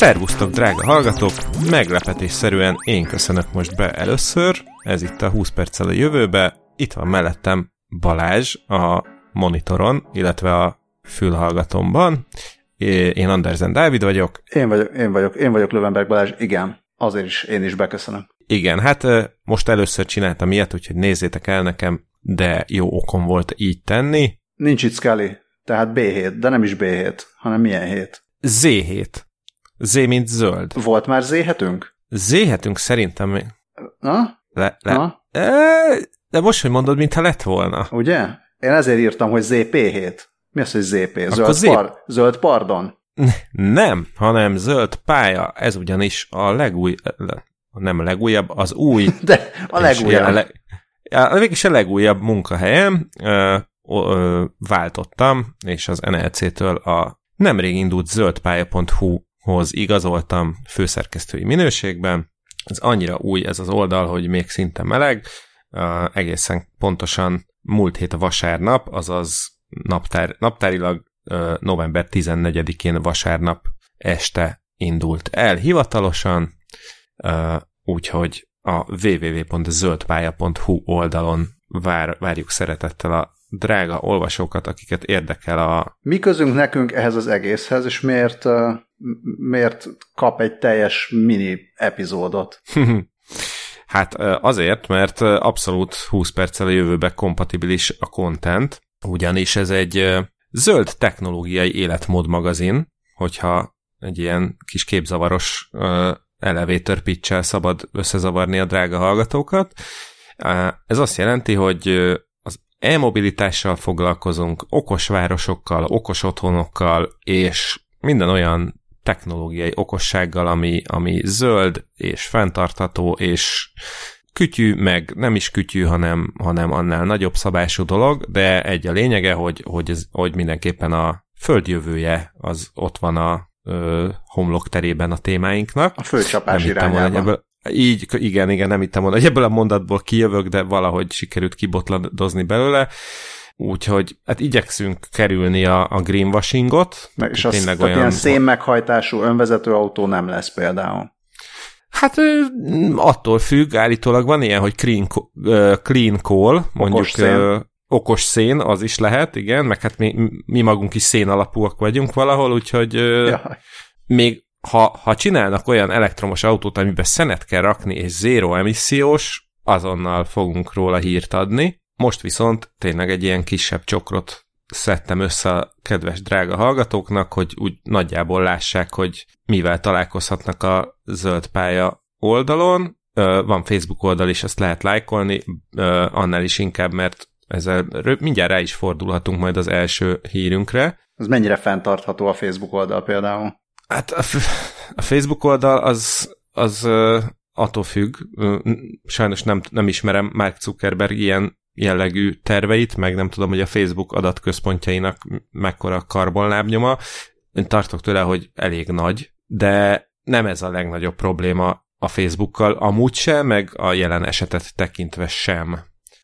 Szervusztok, drága hallgatók! Meglepetésszerűen én köszönök most be először, ez itt a 20 perccel a jövőbe. Itt van mellettem Balázs a monitoron, illetve a fülhallgatomban. Én Andersen Dávid vagyok. Én vagyok, én vagyok, én vagyok Lövenberg Balázs, igen. Azért is én is beköszönöm. Igen, hát most először csináltam ilyet, úgyhogy nézzétek el nekem, de jó okom volt így tenni. Nincs itt Scully, tehát B7, de nem is B7, hanem milyen hét? Z7. Z, mint zöld. Volt már Z7-ünk? Z7-ünk szerintem... Na? Le, le. Na? E, de most, hogy mondod, mintha lett volna. Ugye? Én ezért írtam, hogy ZP7. Mi az, hogy ZP? Zöld, zép... par... zöld pardon? Nem, hanem zöld pálya. Ez ugyanis a legúj... Nem a legújabb, az új... De a legújabb. Jelenleg, ja, mégis a legújabb munkahelyem. Ö, ö, váltottam, és az NLC-től a nemrég indult zöldpálya.hu-hoz igazoltam főszerkesztői minőségben. Ez annyira új ez az oldal, hogy még szinte meleg. Uh, egészen pontosan múlt hét vasárnap, azaz naptár, naptárilag uh, november 14-én vasárnap este indult el hivatalosan, úgyhogy a www.zöldpálya.hu oldalon vár, várjuk szeretettel a drága olvasókat, akiket érdekel a... Mi közünk nekünk ehhez az egészhez, és miért, miért kap egy teljes mini epizódot? hát azért, mert abszolút 20 perccel a jövőbe kompatibilis a content, ugyanis ez egy zöld technológiai életmód magazin, hogyha egy ilyen kis képzavaros elevator pitch szabad összezavarni a drága hallgatókat. Ez azt jelenti, hogy e-mobilitással foglalkozunk, okos városokkal, okos otthonokkal, és minden olyan technológiai okossággal, ami, ami zöld és fenntartható, és kütyű, meg nem is kütyű, hanem, hanem annál nagyobb szabású dolog, de egy a lényege, hogy, hogy, ez, hogy mindenképpen a földjövője az ott van a ö, homlok terében a témáinknak. A főcsapás irányában. Ebből, így, igen, igen, nem hittem volna, hogy ebből a mondatból kijövök, de valahogy sikerült kibotladozni belőle. Úgyhogy hát igyekszünk kerülni a, a greenwashingot. Meg, és az, olyan... ilyen szénmeghajtású önvezető autó nem lesz például. Hát attól függ, állítólag van ilyen, hogy clean, clean coal, mondjuk okos szén. okos szén, az is lehet, igen, meg hát mi, mi magunk is szén alapúak vagyunk valahol, úgyhogy Jaj. még ha, ha csinálnak olyan elektromos autót, amiben szenet kell rakni, és zéro emissziós, azonnal fogunk róla hírt adni. Most viszont tényleg egy ilyen kisebb csokrot szedtem össze a kedves drága hallgatóknak, hogy úgy nagyjából lássák, hogy mivel találkozhatnak a zöld pálya oldalon. Van Facebook oldal is, ezt lehet lájkolni, annál is inkább, mert ezzel mindjárt rá is fordulhatunk majd az első hírünkre. Ez mennyire fenntartható a Facebook oldal például? Hát a, a Facebook oldal az, az attól függ, sajnos nem, nem ismerem Mark Zuckerberg ilyen jellegű terveit, meg nem tudom, hogy a Facebook adatközpontjainak mekkora karbonlábnyoma. Én tartok tőle, hogy elég nagy, de nem ez a legnagyobb probléma a Facebookkal, amúgy sem, meg a jelen esetet tekintve sem.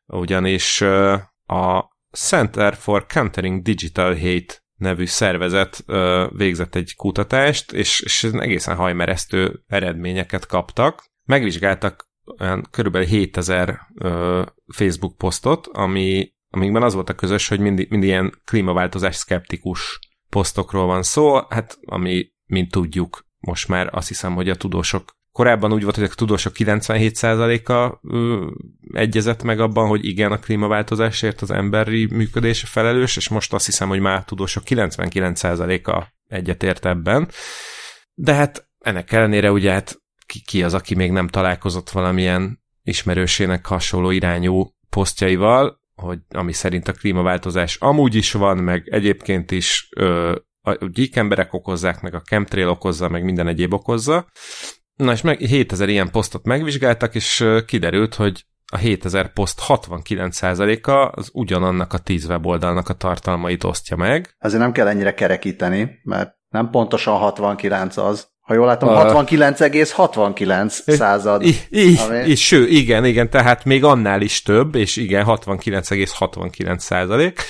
Ugyanis a Center for Countering Digital Hate nevű szervezet végzett egy kutatást, és, és egészen hajmeresztő eredményeket kaptak. Megvizsgáltak olyan körülbelül 7000 ö, Facebook posztot, ami, amikben az volt a közös, hogy mind, mind ilyen klímaváltozás szkeptikus posztokról van szó, hát ami, mint tudjuk, most már azt hiszem, hogy a tudósok Korábban úgy volt, hogy a tudósok 97%-a egyezett meg abban, hogy igen, a klímaváltozásért az emberi működése felelős, és most azt hiszem, hogy már a tudósok 99%-a egyetért ebben. De hát ennek ellenére ugye hát ki, ki az, aki még nem találkozott valamilyen ismerősének hasonló irányú posztjaival, hogy ami szerint a klímaváltozás amúgy is van, meg egyébként is ö, a gyík emberek okozzák, meg a chemtrail okozza, meg minden egyéb okozza. Na és meg 7000 ilyen posztot megvizsgáltak, és kiderült, hogy a 7000 poszt 69%-a az ugyanannak a 10 weboldalnak a tartalmait osztja meg. Azért nem kell ennyire kerekíteni, mert nem pontosan 69 az, ha jól látom, 69,69 század. ami... ső, igen, igen, tehát még annál is több, és igen, 69,69 százalék.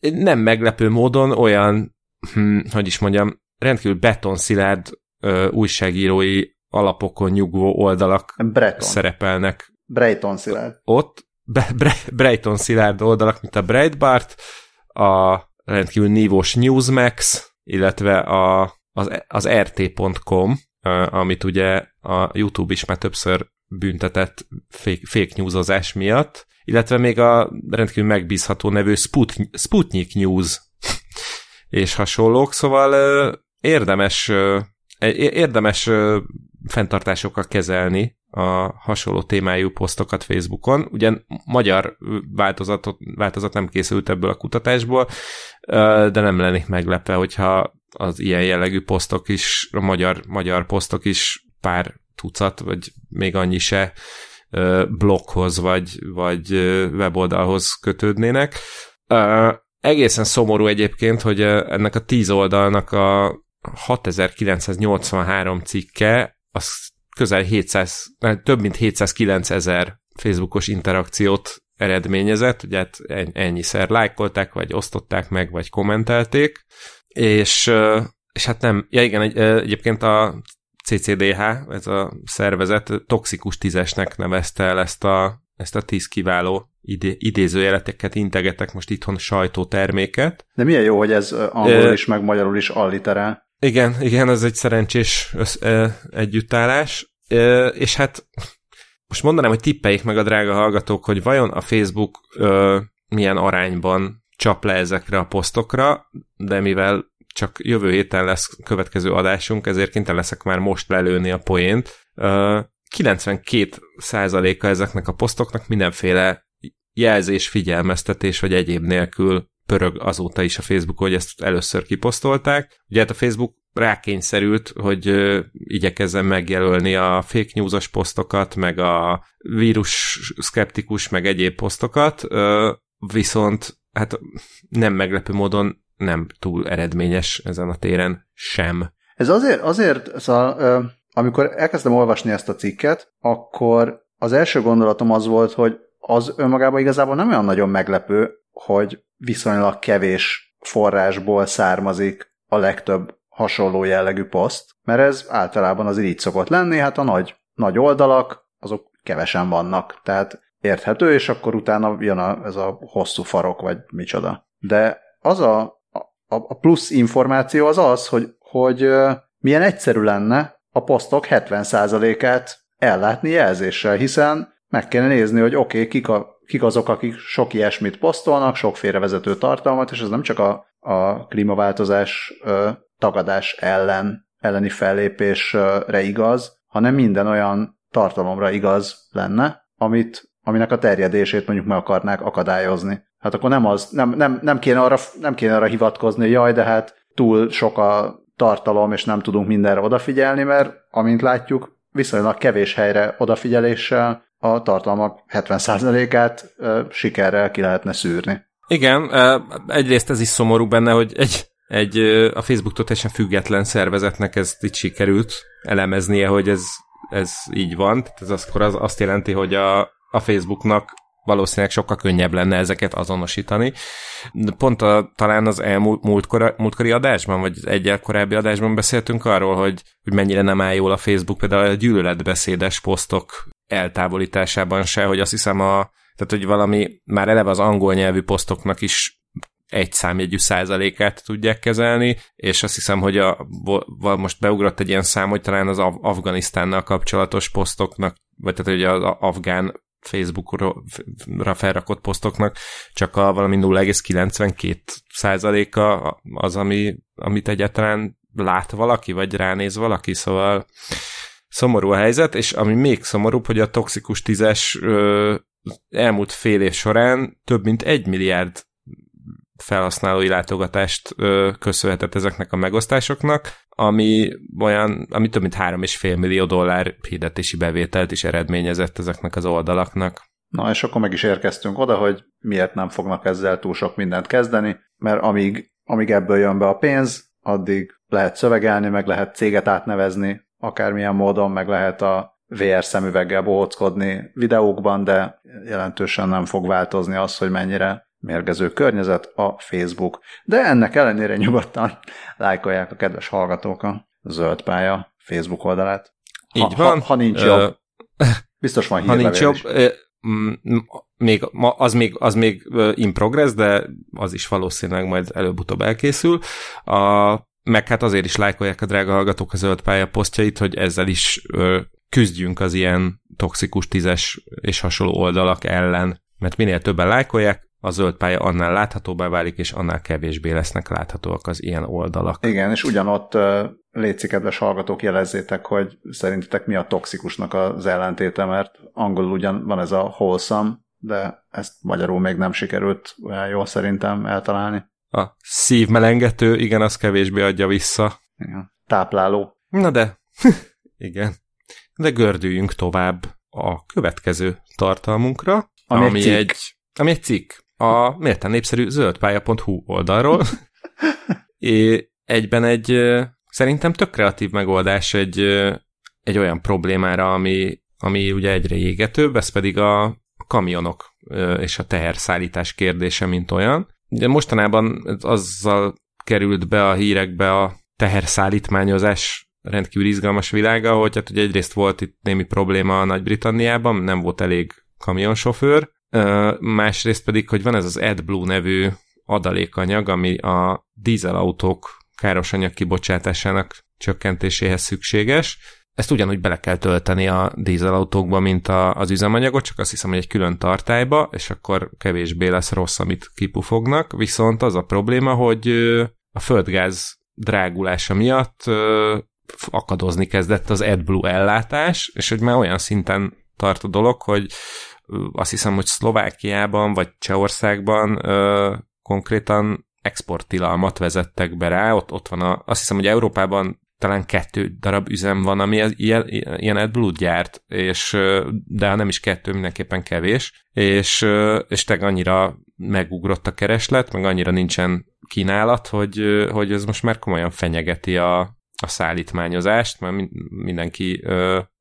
nem meglepő módon olyan, hm, hogy is mondjam, rendkívül betonszilárd ö, újságírói alapokon nyugvó oldalak Breton. szerepelnek Brayton Szilárd. ott, Bre- Brayton szilárd oldalak, mint a Breitbart, a rendkívül nívós Newsmax, illetve a, az, az rt.com, amit ugye a YouTube is már többször büntetett fake, fake newsozás miatt, illetve még a rendkívül megbízható nevű Sput- Sputnik News és hasonlók, szóval érdemes, érdemes fenntartásokkal kezelni a hasonló témájú posztokat Facebookon. Ugyan magyar változatot, változat nem készült ebből a kutatásból, de nem lennék meglepve, hogyha az ilyen jellegű posztok is, a magyar, magyar posztok is pár tucat, vagy még annyi se blokkhoz, vagy, vagy weboldalhoz kötődnének. Egészen szomorú egyébként, hogy ennek a tíz oldalnak a 6983 cikke, az közel 700, több mint 709 ezer Facebookos interakciót eredményezett, ugye hát ennyiszer lájkolták, vagy osztották meg, vagy kommentelték, és, és hát nem, ja igen, egy, egyébként a CCDH, ez a szervezet toxikus tízesnek nevezte el ezt a, ezt a tíz kiváló idé, idézőjeleteket integetek most itthon sajtóterméket. De milyen jó, hogy ez angolul is, meg magyarul is alliterál. Igen, igen, ez egy szerencsés össz, e, együttállás. E, és hát most mondanám, hogy tippeljék meg a drága hallgatók, hogy vajon a Facebook e, milyen arányban csap le ezekre a posztokra, de mivel csak jövő héten lesz következő adásunk, ezért kénytelen leszek már most lelőni a poént. 92%-a ezeknek a posztoknak mindenféle jelzés, figyelmeztetés vagy egyéb nélkül pörög azóta is a Facebook, hogy ezt először kiposztolták. Ugye hát a Facebook rákényszerült, hogy igyekezzen megjelölni a fake newsos posztokat, meg a vírus szkeptikus, meg egyéb posztokat, viszont hát nem meglepő módon nem túl eredményes ezen a téren sem. Ez azért, azért szóval, amikor elkezdtem olvasni ezt a cikket, akkor az első gondolatom az volt, hogy az önmagában igazából nem olyan nagyon meglepő, hogy viszonylag kevés forrásból származik a legtöbb hasonló jellegű poszt, mert ez általában az így szokott lenni, hát a nagy, nagy oldalak, azok kevesen vannak, tehát érthető, és akkor utána jön a, ez a hosszú farok, vagy micsoda. De az a, a, a plusz információ az az, hogy, hogy milyen egyszerű lenne a posztok 70%-át ellátni jelzéssel, hiszen meg kéne nézni, hogy oké, okay, kik, a, kik azok, akik sok ilyesmit posztolnak, sok félrevezető tartalmat, és ez nem csak a, a klímaváltozás ö, tagadás ellen, elleni fellépésre igaz, hanem minden olyan tartalomra igaz lenne, amit, aminek a terjedését mondjuk meg akarnák akadályozni. Hát akkor nem, az, nem, nem, nem, kéne arra, nem kéne arra hivatkozni, hogy jaj, de hát túl sok a tartalom, és nem tudunk mindenre odafigyelni, mert amint látjuk, viszonylag kevés helyre odafigyeléssel a tartalmak 70%-át sikerrel ki lehetne szűrni. Igen, egyrészt ez is szomorú benne, hogy egy, egy a Facebook-tól teljesen független szervezetnek ez itt sikerült elemeznie, hogy ez, ez így van. Tehát ez akkor az, azt jelenti, hogy a, a Facebooknak valószínűleg sokkal könnyebb lenne ezeket azonosítani. Pont a, talán az elmúlt múltkor, múltkori adásban, vagy egyel korábbi adásban beszéltünk arról, hogy, hogy mennyire nem áll jól a Facebook például a gyűlöletbeszédes posztok eltávolításában se, hogy azt hiszem a, tehát hogy valami már eleve az angol nyelvű posztoknak is egy számjegyű százalékát tudják kezelni, és azt hiszem, hogy a, most beugrott egy ilyen szám, hogy talán az Af- Afganisztánnal kapcsolatos posztoknak, vagy tehát hogy az afgán Facebookra felrakott posztoknak csak a valami 0,92 százaléka az, ami, amit egyáltalán lát valaki, vagy ránéz valaki, szóval szomorú a helyzet, és ami még szomorúbb, hogy a toxikus tízes ö, elmúlt fél év során több mint egy milliárd felhasználói látogatást ö, köszönhetett ezeknek a megosztásoknak, ami olyan, ami több mint 3,5 millió dollár hirdetési bevételt is eredményezett ezeknek az oldalaknak. Na, és akkor meg is érkeztünk oda, hogy miért nem fognak ezzel túl sok mindent kezdeni, mert amíg, amíg ebből jön be a pénz, addig lehet szövegelni, meg lehet céget átnevezni, akármilyen módon, meg lehet a VR szemüveggel bohockodni videókban, de jelentősen nem fog változni az, hogy mennyire mérgező környezet a Facebook. De ennek ellenére nyugodtan lájkolják a kedves hallgatók a zöld pálya Facebook oldalát. Ha, Így van. Ha, ha nincs jobb. Biztos van Ha nincs jobb, még, az, még, az még in progress, de az is valószínűleg majd előbb-utóbb elkészül. A, meg hát azért is lájkolják a drága hallgatók a zöld pálya posztjait, hogy ezzel is ö, küzdjünk az ilyen toxikus tízes és hasonló oldalak ellen, mert minél többen lájkolják, a zöld pálya annál láthatóbbá válik, és annál kevésbé lesznek láthatóak az ilyen oldalak. Igen, és ugyanott létszik, kedves hallgatók, jelezzétek, hogy szerintetek mi a toxikusnak az ellentéte, mert angolul ugyan van ez a wholesome, de ezt magyarul még nem sikerült olyan jól szerintem eltalálni. A szívmelengető, igen, az kevésbé adja vissza. Igen. Tápláló. Na de, igen. De gördüljünk tovább a következő tartalmunkra, ami, ami egy, egy, ami egy cikk a méltán népszerű zöldpálya.hu oldalról. é, egyben egy szerintem tök kreatív megoldás egy, egy olyan problémára, ami, ami ugye egyre égetőbb, ez pedig a kamionok és a teherszállítás kérdése, mint olyan. Ugye mostanában azzal került be a hírekbe a teherszállítmányozás rendkívül izgalmas világa, hogy hát ugye egyrészt volt itt némi probléma a Nagy-Britanniában, nem volt elég kamionsofőr, másrészt pedig, hogy van ez az AdBlue nevű adalékanyag, ami a dízelautók káros anyag kibocsátásának csökkentéséhez szükséges. Ezt ugyanúgy bele kell tölteni a dízelautókba, mint a, az üzemanyagot, csak azt hiszem, hogy egy külön tartályba, és akkor kevésbé lesz rossz, amit kipufognak. Viszont az a probléma, hogy a földgáz drágulása miatt akadozni kezdett az AdBlue ellátás, és hogy már olyan szinten tart a dolog, hogy azt hiszem, hogy Szlovákiában vagy Csehországban konkrétan exporttilalmat vezettek be rá, ott, ott van a, azt hiszem, hogy Európában talán kettő darab üzem van, ami ilyen, ilyen AdBlue gyárt, és, de nem is kettő, mindenképpen kevés, és, és teg annyira megugrott a kereslet, meg annyira nincsen kínálat, hogy, hogy ez most már komolyan fenyegeti a, a szállítmányozást, mert mindenki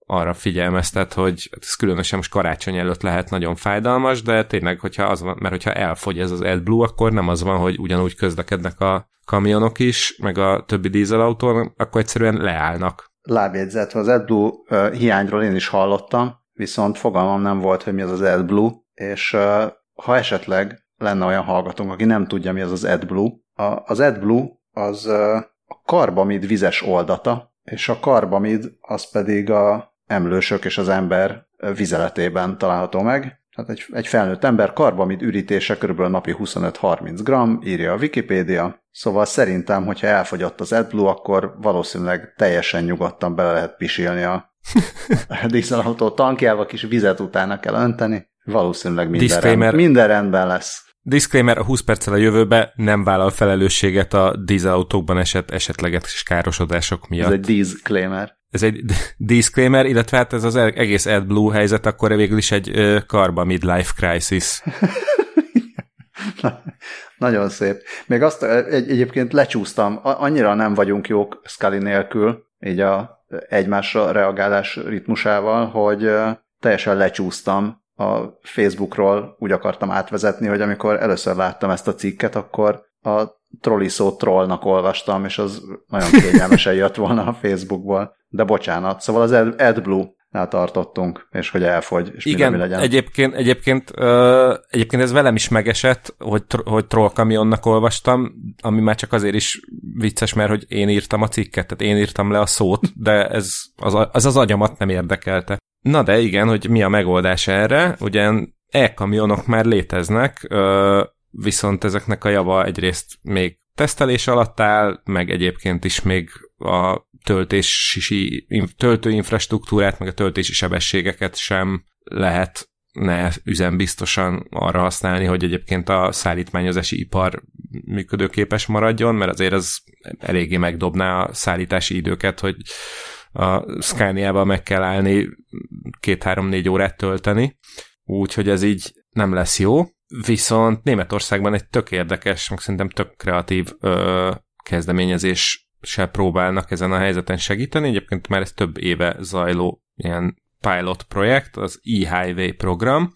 arra figyelmeztet, hogy ez különösen most karácsony előtt lehet nagyon fájdalmas, de tényleg, hogyha az van, mert hogyha elfogy ez az AdBlue, akkor nem az van, hogy ugyanúgy közlekednek a kamionok is, meg a többi dízelautó, akkor egyszerűen leállnak. Lábjegyzet, az AdBlue uh, hiányról én is hallottam, viszont fogalmam nem volt, hogy mi az az AdBlue, és uh, ha esetleg lenne olyan hallgatónk, aki nem tudja, mi az az AdBlue, a, az AdBlue az uh, a karbamid vizes oldata, és a karbamid az pedig a emlősök és az ember vizeletében található meg. Tehát egy, egy felnőtt ember karbamid ürítése kb. napi 25-30 g, írja a Wikipédia. Szóval szerintem, hogyha elfogyott az AdBlue, akkor valószínűleg teljesen nyugodtan bele lehet pisilni a dízelautó tankjába, kis vizet utána kell önteni. Valószínűleg minden, rend, minden rendben lesz. Disclaimer, a 20 perccel a jövőbe nem vállal felelősséget a dízelautókban esett esetleges károsodások miatt. Ez egy disclaimer ez egy disclaimer, illetve hát ez az e- egész AdBlue helyzet akkor végül is egy karba midlife crisis. Nagyon szép. Még azt egy, egyébként lecsúsztam, annyira nem vagyunk jók Scully nélkül, így a egymásra reagálás ritmusával, hogy teljesen lecsúsztam a Facebookról, úgy akartam átvezetni, hogy amikor először láttam ezt a cikket, akkor a trolli szó trollnak olvastam, és az nagyon kényelmesen jött volna a Facebookból. De bocsánat, szóval az AdBlue nál tartottunk, és hogy elfogy, és Igen, mi legyen. egyébként, egyébként, uh, egyébként ez velem is megesett, hogy, hogy Troll kamionnak olvastam, ami már csak azért is vicces, mert hogy én írtam a cikket, tehát én írtam le a szót, de ez az, az, az agyamat nem érdekelte. Na de igen, hogy mi a megoldás erre, ugyan e-kamionok már léteznek, uh, viszont ezeknek a java egyrészt még tesztelés alatt áll, meg egyébként is még a töltési, töltőinfrastruktúrát, meg a töltési sebességeket sem lehet ne üzembiztosan arra használni, hogy egyébként a szállítmányozási ipar működőképes maradjon, mert azért az eléggé megdobná a szállítási időket, hogy a Scania-ba meg kell állni két-három-négy órát tölteni, úgyhogy ez így nem lesz jó. Viszont Németországban egy tök érdekes, meg szerintem tök kreatív ö, kezdeményezés se próbálnak ezen a helyzeten segíteni. Egyébként már ez több éve zajló ilyen pilot projekt, az e-highway program.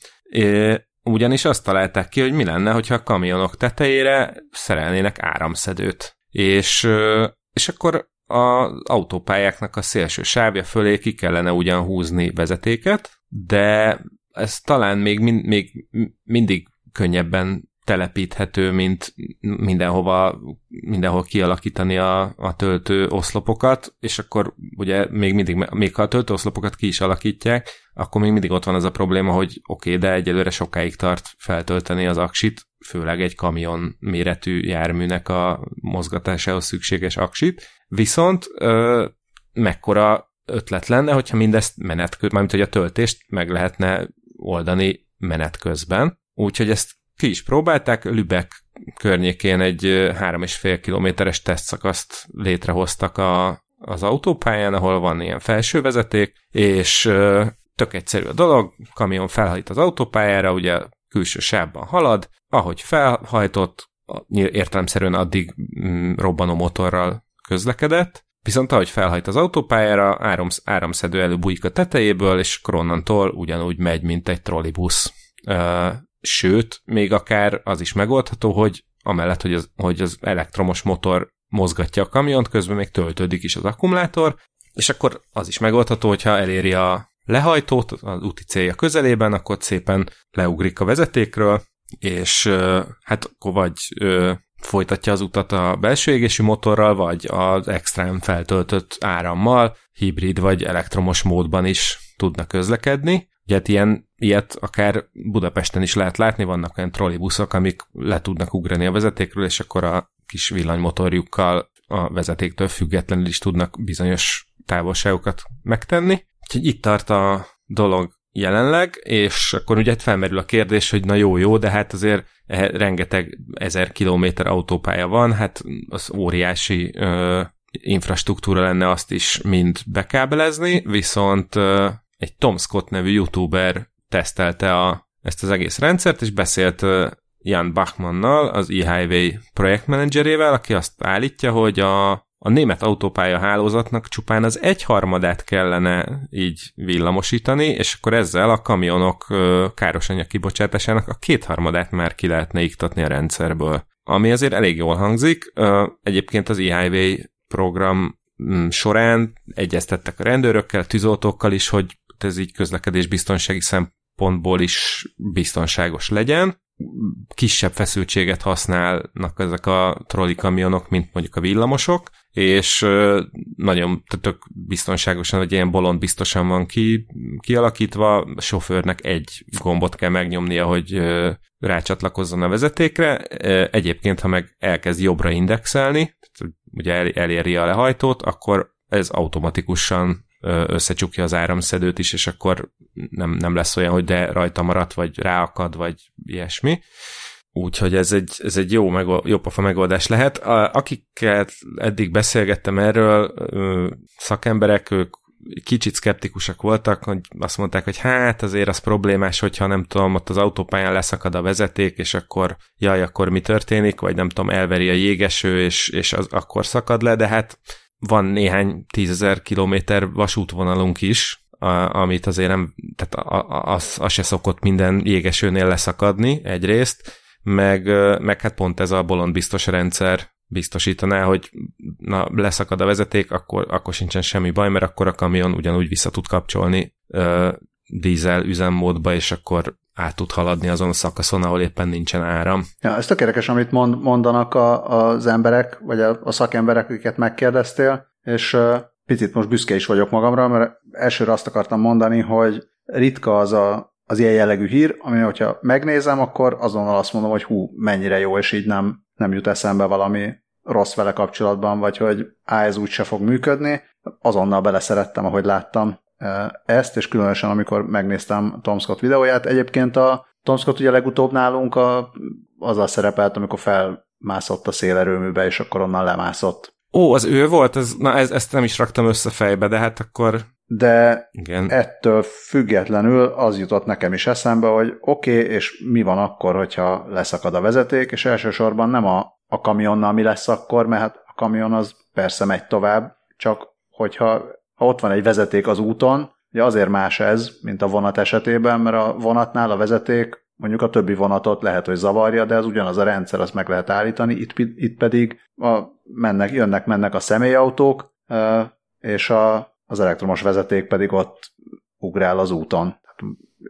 ugyanis azt találták ki, hogy mi lenne, hogyha a kamionok tetejére szerelnének áramszedőt. És, és akkor az autópályáknak a szélső sávja fölé ki kellene ugyan húzni vezetéket, de ez talán még, még mindig könnyebben telepíthető, mint mindenhova, mindenhol kialakítani a, a töltő oszlopokat, és akkor ugye még mindig, még ha a töltő oszlopokat ki is alakítják, akkor még mindig ott van az a probléma, hogy oké, okay, de egyelőre sokáig tart feltölteni az aksit, főleg egy kamion méretű járműnek a mozgatásához szükséges aksit, viszont ö, mekkora ötlet lenne, hogyha mindezt menet közben, mármint hogy a töltést meg lehetne oldani menet közben. Úgyhogy ezt ki is próbálták, Lübeck környékén egy 3,5 kilométeres tesztszakaszt létrehoztak a, az autópályán, ahol van ilyen felső vezeték, és tök egyszerű a dolog, kamion felhajt az autópályára, ugye külső sávban halad, ahogy felhajtott, értelemszerűen addig mm, robbanó motorral közlekedett, viszont ahogy felhajt az autópályára, árams, áramszedő előbújik a tetejéből, és onnantól ugyanúgy megy, mint egy trollibusz sőt, még akár az is megoldható, hogy amellett, hogy az, hogy az elektromos motor mozgatja a kamiont, közben még töltődik is az akkumulátor, és akkor az is megoldható, hogyha eléri a lehajtót az úti célja közelében, akkor szépen leugrik a vezetékről, és hát akkor vagy folytatja az utat a belső égésű motorral, vagy az extrém feltöltött árammal, hibrid vagy elektromos módban is tudna közlekedni. Ugye hát ilyen, ilyet akár Budapesten is lehet látni, vannak olyan trollibuszok, amik le tudnak ugrani a vezetékről, és akkor a kis villanymotorjukkal a vezetéktől függetlenül is tudnak bizonyos távolságokat megtenni. Úgyhogy itt tart a dolog jelenleg, és akkor ugye felmerül a kérdés, hogy na jó, jó, de hát azért rengeteg ezer kilométer autópálya van, hát az óriási ö, infrastruktúra lenne azt is mind bekábelezni, viszont ö, egy Tom Scott nevű youtuber tesztelte a, ezt az egész rendszert, és beszélt Jan Bachmannnal, az e-Highway projektmenedzserével, aki azt állítja, hogy a, a német autópálya hálózatnak csupán az egyharmadát kellene így villamosítani, és akkor ezzel a kamionok károsanyag kibocsátásának a kétharmadát már ki lehetne iktatni a rendszerből. Ami azért elég jól hangzik. Egyébként az e-Highway program mm, során egyeztettek a rendőrökkel, tűzoltókkal is, hogy ez így közlekedés biztonsági szempontból is biztonságos legyen. Kisebb feszültséget használnak ezek a trolli kamionok, mint mondjuk a villamosok, és nagyon tök biztonságosan, hogy ilyen bolond biztosan van ki, kialakítva, a sofőrnek egy gombot kell megnyomnia, hogy rácsatlakozzon a vezetékre. Egyébként, ha meg elkezd jobbra indexelni, ugye eléri a lehajtót, akkor ez automatikusan összecsukja az áramszedőt is, és akkor nem, nem lesz olyan, hogy de rajta maradt, vagy ráakad, vagy ilyesmi. Úgyhogy ez egy, ez egy jó, megold, jó pofa megoldás lehet. Akikkel eddig beszélgettem erről, szakemberek, ők kicsit szkeptikusak voltak, hogy azt mondták, hogy hát azért az problémás, hogyha nem tudom, ott az autópályán leszakad a vezeték, és akkor jaj, akkor mi történik, vagy nem tudom, elveri a jégeső, és, és az akkor szakad le, de hát van néhány tízezer kilométer vasútvonalunk is, amit azért nem, tehát az, az se szokott minden jégesőnél leszakadni egyrészt, meg, meg hát pont ez a bolond biztos rendszer biztosítaná, hogy na, leszakad a vezeték, akkor, akkor sincsen semmi baj, mert akkor a kamion ugyanúgy vissza tud kapcsolni dízel üzemmódba, és akkor át tud haladni azon a szakaszon, ahol éppen nincsen áram. Ja, ez tökéletes, amit mond, mondanak a, az emberek, vagy a, a szakemberek, akiket megkérdeztél, és uh, picit most büszke is vagyok magamra, mert elsőre azt akartam mondani, hogy ritka az a, az ilyen jellegű hír, ami hogyha megnézem, akkor azonnal azt mondom, hogy hú, mennyire jó, és így nem, nem jut eszembe valami rossz vele kapcsolatban, vagy hogy á, ez úgy se fog működni. Azonnal beleszerettem, ahogy láttam ezt, és különösen amikor megnéztem Tom Scott videóját. Egyébként a Tom Scott ugye legutóbb nálunk a, azzal szerepelt, amikor felmászott a szélerőműbe, és akkor onnan lemászott. Ó, az ő volt? Ez, na ez, ezt nem is raktam össze fejbe, de hát akkor... De Igen. ettől függetlenül az jutott nekem is eszembe, hogy oké, okay, és mi van akkor, hogyha leszakad a vezeték, és elsősorban nem a, a kamionnal mi lesz akkor, mert hát a kamion az persze megy tovább, csak hogyha ha ott van egy vezeték az úton, ugye azért más ez, mint a vonat esetében, mert a vonatnál a vezeték mondjuk a többi vonatot lehet, hogy zavarja, de ez ugyanaz a rendszer, azt meg lehet állítani, itt, itt pedig a, mennek, jönnek, mennek a személyautók, és a, az elektromos vezeték pedig ott ugrál az úton.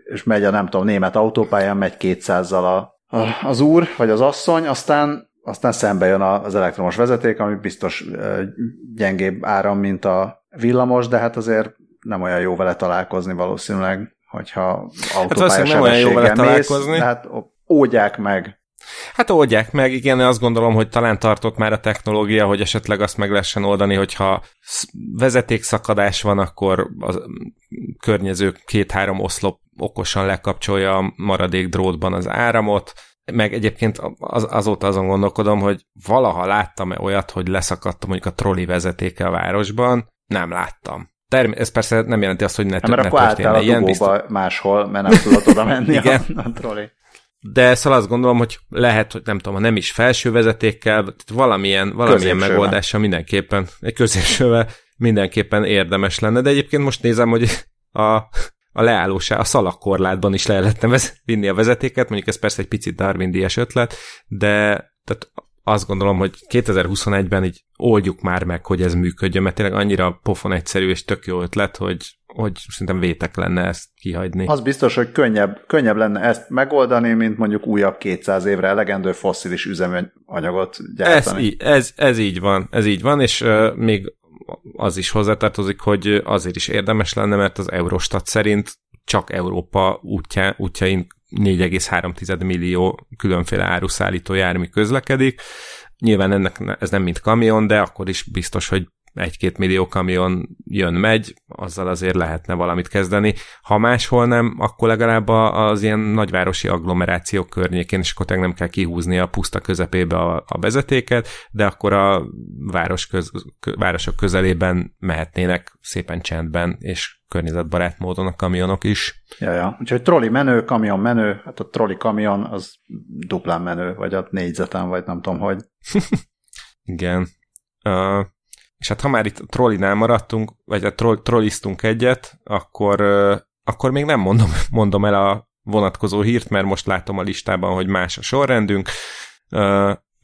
És megy a nem tudom, német autópályán, megy 200-zal a, a, az úr, vagy az asszony, aztán aztán szembe jön az elektromos vezeték, ami biztos gyengébb áram, mint a villamos, de hát azért nem olyan jó vele találkozni valószínűleg, hogyha autópálya hát nem olyan jó vele találkozni. de hát ódják meg. Hát oldják meg, igen, azt gondolom, hogy talán tartott már a technológia, hogy esetleg azt meg lehessen oldani, hogyha vezetékszakadás van, akkor a környező két-három oszlop okosan lekapcsolja a maradék drótban az áramot, meg egyébként az, azóta azon gondolkodom, hogy valaha láttam-e olyat, hogy leszakadtam mondjuk a trolli vezetéke a városban, nem láttam. Term- ez persze nem jelenti azt, hogy ne, mert ne akkor történne ilyen. Biztos... máshol, mert nem tudod oda menni Igen. a, a trolli. De szóval azt gondolom, hogy lehet, hogy nem tudom, ha nem is felső vezetékkel, valamilyen, valamilyen megoldással mindenképpen, egy középsővel mindenképpen érdemes lenne. De egyébként most nézem, hogy a a leállóság, a szalakkorlátban is le lehetne vinni a vezetéket, mondjuk ez persze egy picit Darwin ötlet, de tehát azt gondolom, hogy 2021-ben így oldjuk már meg, hogy ez működjön, mert tényleg annyira pofon egyszerű és tök jó ötlet, hogy, hogy szerintem vétek lenne ezt kihagyni. Az biztos, hogy könnyebb, könnyebb lenne ezt megoldani, mint mondjuk újabb 200 évre elegendő fosszilis üzemanyagot gyártani. Ez, ez, ez így van, ez így van, és uh, még az is hozzátartozik, hogy azért is érdemes lenne, mert az Eurostat szerint csak Európa útja, útjain 4,3 millió különféle áruszállító jármű közlekedik. Nyilván ennek ez nem mint kamion, de akkor is biztos, hogy egy-két millió kamion jön-megy, azzal azért lehetne valamit kezdeni. Ha máshol nem, akkor legalább az ilyen nagyvárosi agglomerációk környékén, és akkor nem kell kihúzni a puszta közepébe a, a vezetéket, de akkor a város köz, városok közelében mehetnének szépen csendben, és környezetbarát módon a kamionok is. Ja, ja. Úgyhogy troli menő, kamion menő, hát a troli kamion az duplán menő, vagy a négyzeten, vagy nem tudom, hogy. Igen. Uh, és hát ha már itt a trollinál maradtunk, vagy a troll, trolliztunk egyet, akkor, akkor még nem mondom, mondom el a vonatkozó hírt, mert most látom a listában, hogy más a sorrendünk.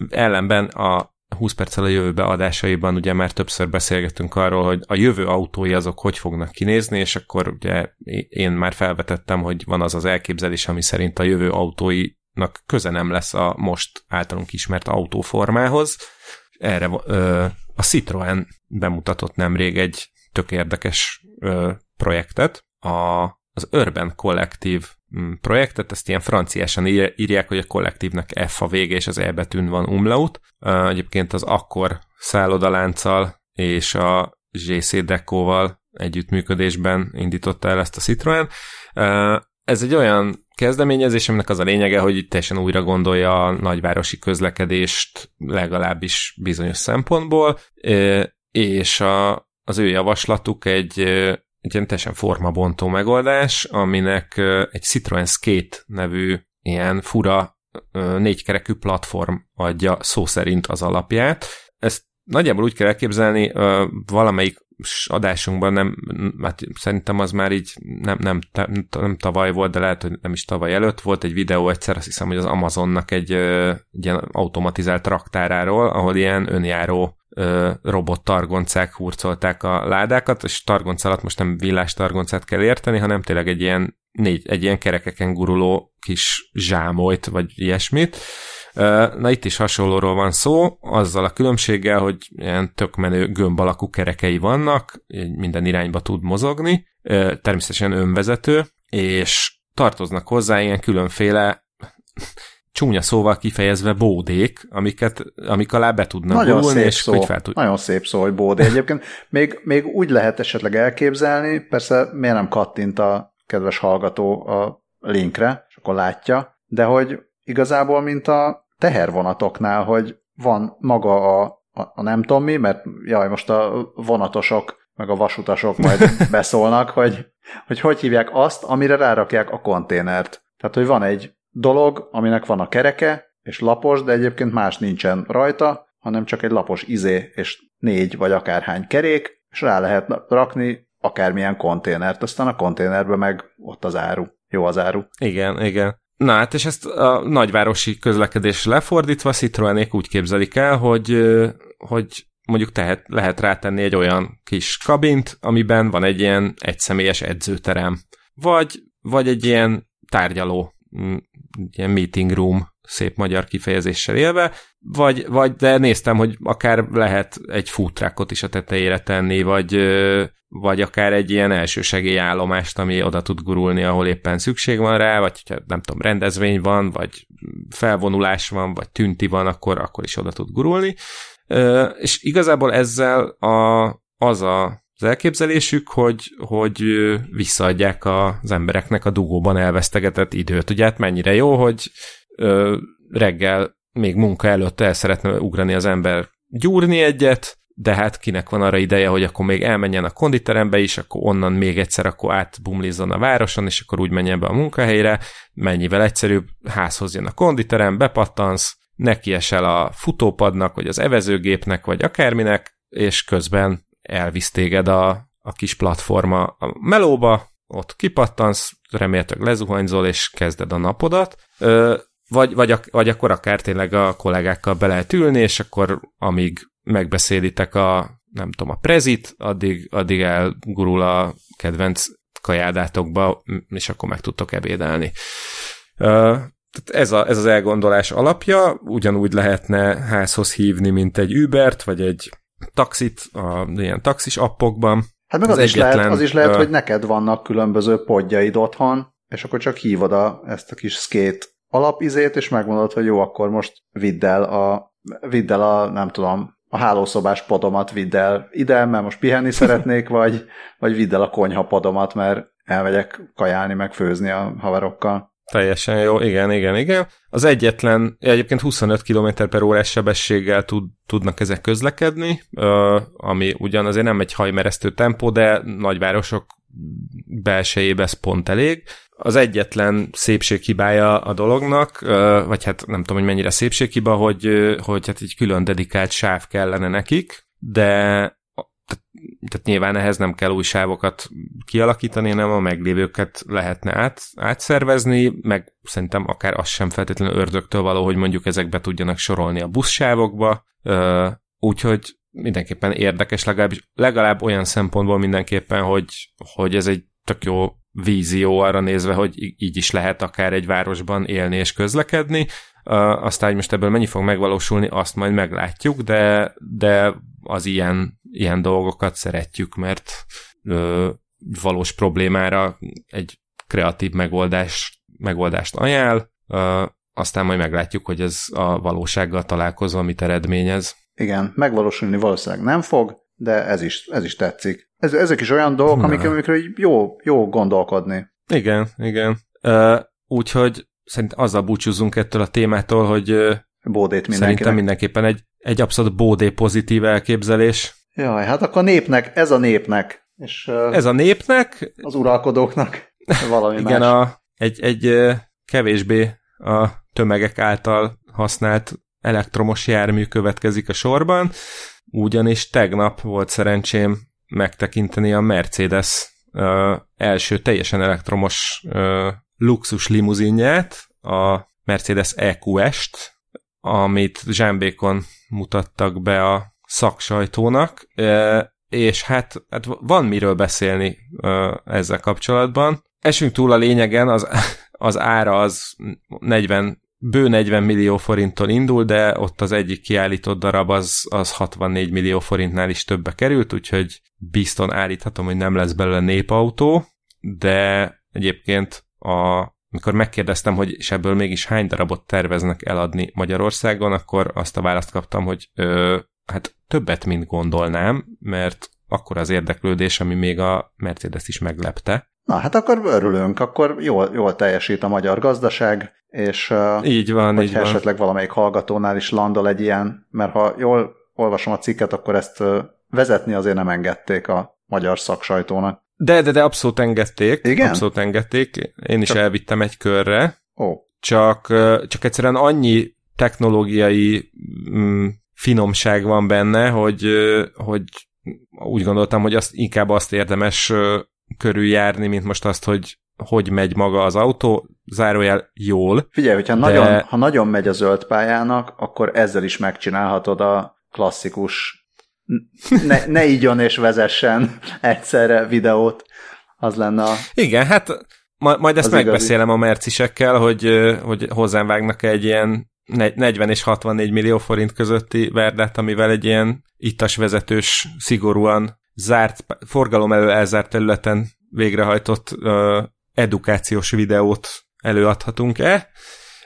Ellenben a 20 perccel a jövőbe adásaiban ugye már többször beszélgettünk arról, hogy a jövő autói azok hogy fognak kinézni, és akkor ugye én már felvetettem, hogy van az az elképzelés, ami szerint a jövő autóinak köze nem lesz a most általunk ismert autóformához. Erre ö, a Citroen bemutatott nemrég egy tök érdekes ö, projektet, a, az Urban Collective mm, projektet, ezt ilyen franciásan írják, hogy a kollektívnek F a vége, és az E betűn van umlaut. Egyébként az Akkor szállodalánccal és a GC Deco-val együttműködésben indította el ezt a Citroen. Ez egy olyan kezdeményezés, aminek az a lényege, hogy itt teljesen újra gondolja a nagyvárosi közlekedést legalábbis bizonyos szempontból, és a, az ő javaslatuk egy, egy ilyen teljesen formabontó megoldás, aminek egy Citroen Skate nevű ilyen fura négykerekű platform adja szó szerint az alapját. Ezt nagyjából úgy kell elképzelni, valamelyik adásunkban nem, hát szerintem az már így nem, nem, nem, tavaly volt, de lehet, hogy nem is tavaly előtt. Volt egy videó egyszer, azt hiszem, hogy az Amazonnak egy, egy ilyen automatizált raktáráról, ahol ilyen önjáró robot targoncák hurcolták a ládákat, és targonc alatt most nem villás targoncát kell érteni, hanem tényleg egy ilyen, négy, egy ilyen kerekeken guruló kis zsámolyt, vagy ilyesmit, Na itt is hasonlóról van szó, azzal a különbséggel, hogy ilyen tök menő gömb alakú kerekei vannak, minden irányba tud mozogni, természetesen önvezető, és tartoznak hozzá ilyen különféle csúnya szóval kifejezve bódék, amiket, amik alá be tudnak Nagyon gulni, és szó. fel tud... Nagyon szép szó, hogy bódé. Egyébként még, még úgy lehet esetleg elképzelni, persze miért nem kattint a kedves hallgató a linkre, és akkor látja, de hogy igazából, mint a tehervonatoknál, hogy van maga a, a, a nem tudom mi, mert jaj, most a vonatosok meg a vasutasok majd beszólnak, hogy, hogy hogy hívják azt, amire rárakják a konténert. Tehát, hogy van egy dolog, aminek van a kereke, és lapos, de egyébként más nincsen rajta, hanem csak egy lapos izé, és négy vagy akárhány kerék, és rá lehet rakni akármilyen konténert, aztán a konténerbe meg ott az áru. Jó az áru. Igen, igen. Na hát, és ezt a nagyvárosi közlekedés lefordítva Citroenék úgy képzelik el, hogy, hogy mondjuk tehet, lehet rátenni egy olyan kis kabint, amiben van egy ilyen egyszemélyes edzőterem. Vagy, vagy egy ilyen tárgyaló, ilyen meeting room, szép magyar kifejezéssel élve, vagy, vagy de néztem, hogy akár lehet egy futrákot is a tetejére tenni, vagy, vagy akár egy ilyen elsősegélyállomást, ami oda tud gurulni, ahol éppen szükség van rá, vagy hogyha nem tudom, rendezvény van, vagy felvonulás van, vagy tünti van, akkor, akkor is oda tud gurulni. És igazából ezzel a, az a az elképzelésük, hogy, hogy visszaadják az embereknek a dugóban elvesztegetett időt. Ugye hát mennyire jó, hogy ö, reggel még munka előtt el szeretne ugrani az ember gyúrni egyet, de hát kinek van arra ideje, hogy akkor még elmenjen a konditerembe is, akkor onnan még egyszer akkor átbumlizzon a városon, és akkor úgy menjen be a munkahelyre, mennyivel egyszerűbb, házhoz jön a konditerem, bepattansz, neki esel a futópadnak, vagy az evezőgépnek, vagy akárminek, és közben elvisz téged a, a kis platforma a melóba, ott kipattansz, remélhetőleg lezuhanyzol, és kezded a napodat. Ö, vagy, vagy, vagy akkor akár tényleg a kollégákkal be lehet ülni, és akkor amíg megbeszélitek a, nem tudom, a prezit, addig, addig elgurul a kedvenc kajádátokba, és akkor meg tudtok ebédelni. Ez, a, ez az elgondolás alapja, ugyanúgy lehetne házhoz hívni, mint egy Ubert, vagy egy taxit a ilyen taxis appokban. Hát meg az, az is, egyetlen, lehet, az is lehet, uh, hogy neked vannak különböző podjaid otthon, és akkor csak hívod a, ezt a kis skate alapizét, és megmondod, hogy jó, akkor most vidd el a, vidd el a nem tudom, a hálószobás padomat vidd el ide, mert most pihenni szeretnék, vagy, vagy vidd el a konyha padomat, mert elmegyek kajálni, meg főzni a haverokkal. Teljesen jó, igen, igen, igen. Az egyetlen, egyébként 25 km per órás sebességgel tud, tudnak ezek közlekedni, ami ugyan azért nem egy hajmeresztő tempó, de nagyvárosok belsejébe ez pont elég. Az egyetlen szépséghibája a dolognak, vagy hát nem tudom, hogy mennyire szépséghiba, hogy, hogy hát egy külön dedikált sáv kellene nekik, de tehát nyilván ehhez nem kell új sávokat kialakítani, nem a meglévőket lehetne át, átszervezni, meg szerintem akár az sem feltétlenül ördögtől való, hogy mondjuk ezekbe tudjanak sorolni a buszsávokba, úgyhogy mindenképpen érdekes, legalább, legalább olyan szempontból mindenképpen, hogy, hogy ez egy tök jó vízió arra nézve, hogy így is lehet akár egy városban élni és közlekedni. Aztán, hogy most ebből mennyi fog megvalósulni, azt majd meglátjuk, de, de az ilyen, ilyen dolgokat szeretjük, mert uh, valós problémára egy kreatív megoldás, megoldást ajánl, uh, aztán majd meglátjuk, hogy ez a valósággal találkozva mit eredményez. Igen, megvalósulni valószínűleg nem fog, de ez is, ez is tetszik. Ez, ezek is olyan dolgok, amik, amikről jó, jó gondolkodni. Igen, igen. Uh, úgyhogy szerintem azzal búcsúzunk ettől a témától, hogy uh, Bódét Szerintem mindenképpen egy, egy abszolút bódé pozitív elképzelés. Jaj, hát akkor népnek, ez a népnek. És, uh, ez a népnek. Az uralkodóknak valami Igen, más. A, egy, egy kevésbé a tömegek által használt elektromos jármű következik a sorban, ugyanis tegnap volt szerencsém megtekinteni a Mercedes uh, első teljesen elektromos uh, luxus limuzinját, a Mercedes EQS-t, amit Zsámbékon mutattak be a szaksajtónak, uh, és hát, hát van miről beszélni uh, ezzel kapcsolatban. Esünk túl a lényegen, az, az ára az 40 bő 40 millió forinttól indul, de ott az egyik kiállított darab az, az 64 millió forintnál is többe került, úgyhogy bizton állíthatom, hogy nem lesz belőle népautó, de egyébként a, amikor megkérdeztem, hogy és ebből mégis hány darabot terveznek eladni Magyarországon, akkor azt a választ kaptam, hogy ö, hát többet, mint gondolnám, mert akkor az érdeklődés, ami még a Mercedes is meglepte. Na, hát akkor örülünk, akkor jól, jól teljesít a magyar gazdaság, és így van, így esetleg van. valamelyik hallgatónál is landol egy ilyen, mert ha jól olvasom a cikket, akkor ezt vezetni azért nem engedték a magyar szaksajtónak. De, de, de abszolút engedték. Igen? Abszolút engedték. Én is csak... elvittem egy körre. Ó. Csak, csak egyszerűen annyi technológiai mm, finomság van benne, hogy, hogy úgy gondoltam, hogy azt, inkább azt érdemes körüljárni, mint most azt, hogy hogy megy maga az autó. zárójel jól. Figyelj, hogyha de... nagyon, ha nagyon megy a zöld pályának, akkor ezzel is megcsinálhatod a klasszikus ne, ne igyon és vezessen egyszerre videót, az lenne a... Igen, hát majd ezt megbeszélem igazi. a mercisekkel, hogy, hogy hozzám vágnak egy ilyen 40 és 64 millió forint közötti verdát, amivel egy ilyen ittas vezetős, szigorúan zárt, forgalom elő elzárt területen végrehajtott uh, edukációs videót előadhatunk-e,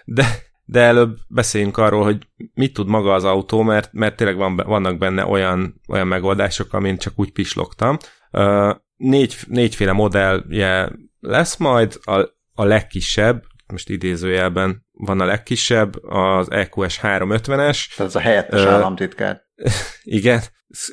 de, de előbb beszéljünk arról, hogy mit tud maga az autó, mert, mert tényleg van, vannak benne olyan, olyan megoldások, amin csak úgy pislogtam. Uh, négy, négyféle modellje lesz majd, a, a legkisebb, most idézőjelben van a legkisebb, az EQS 350-es. Tehát ez a helyettes uh, államtitkár. Igen,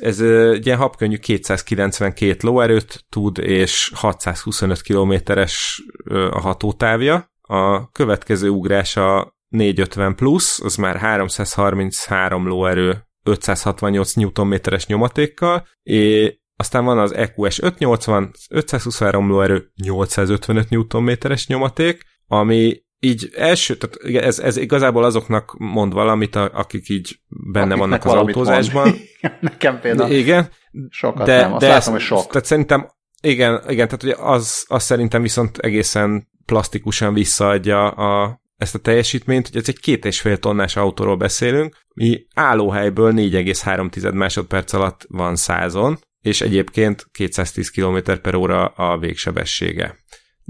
ez egy ilyen habkönnyű 292 lóerőt tud, és 625 kilométeres a hatótávja. A következő ugrás a 450 plusz, az már 333 lóerő 568 Nm-es nyomatékkal, és aztán van az EQS 580, 523 lóerő 855 Nm-es nyomaték, ami így első, tehát ez, ez igazából azoknak mond valamit, akik így benne Akiknek vannak az autózásban. Nekem például igen, sokat de, nem, azt de látom, hogy sok. Tehát szerintem, igen, igen tehát ugye az, az szerintem viszont egészen plastikusan visszaadja a, ezt a teljesítményt, hogy ez egy két és fél tonnás autóról beszélünk, mi állóhelyből 4,3 másodperc alatt van százon, és egyébként 210 km per óra a végsebessége.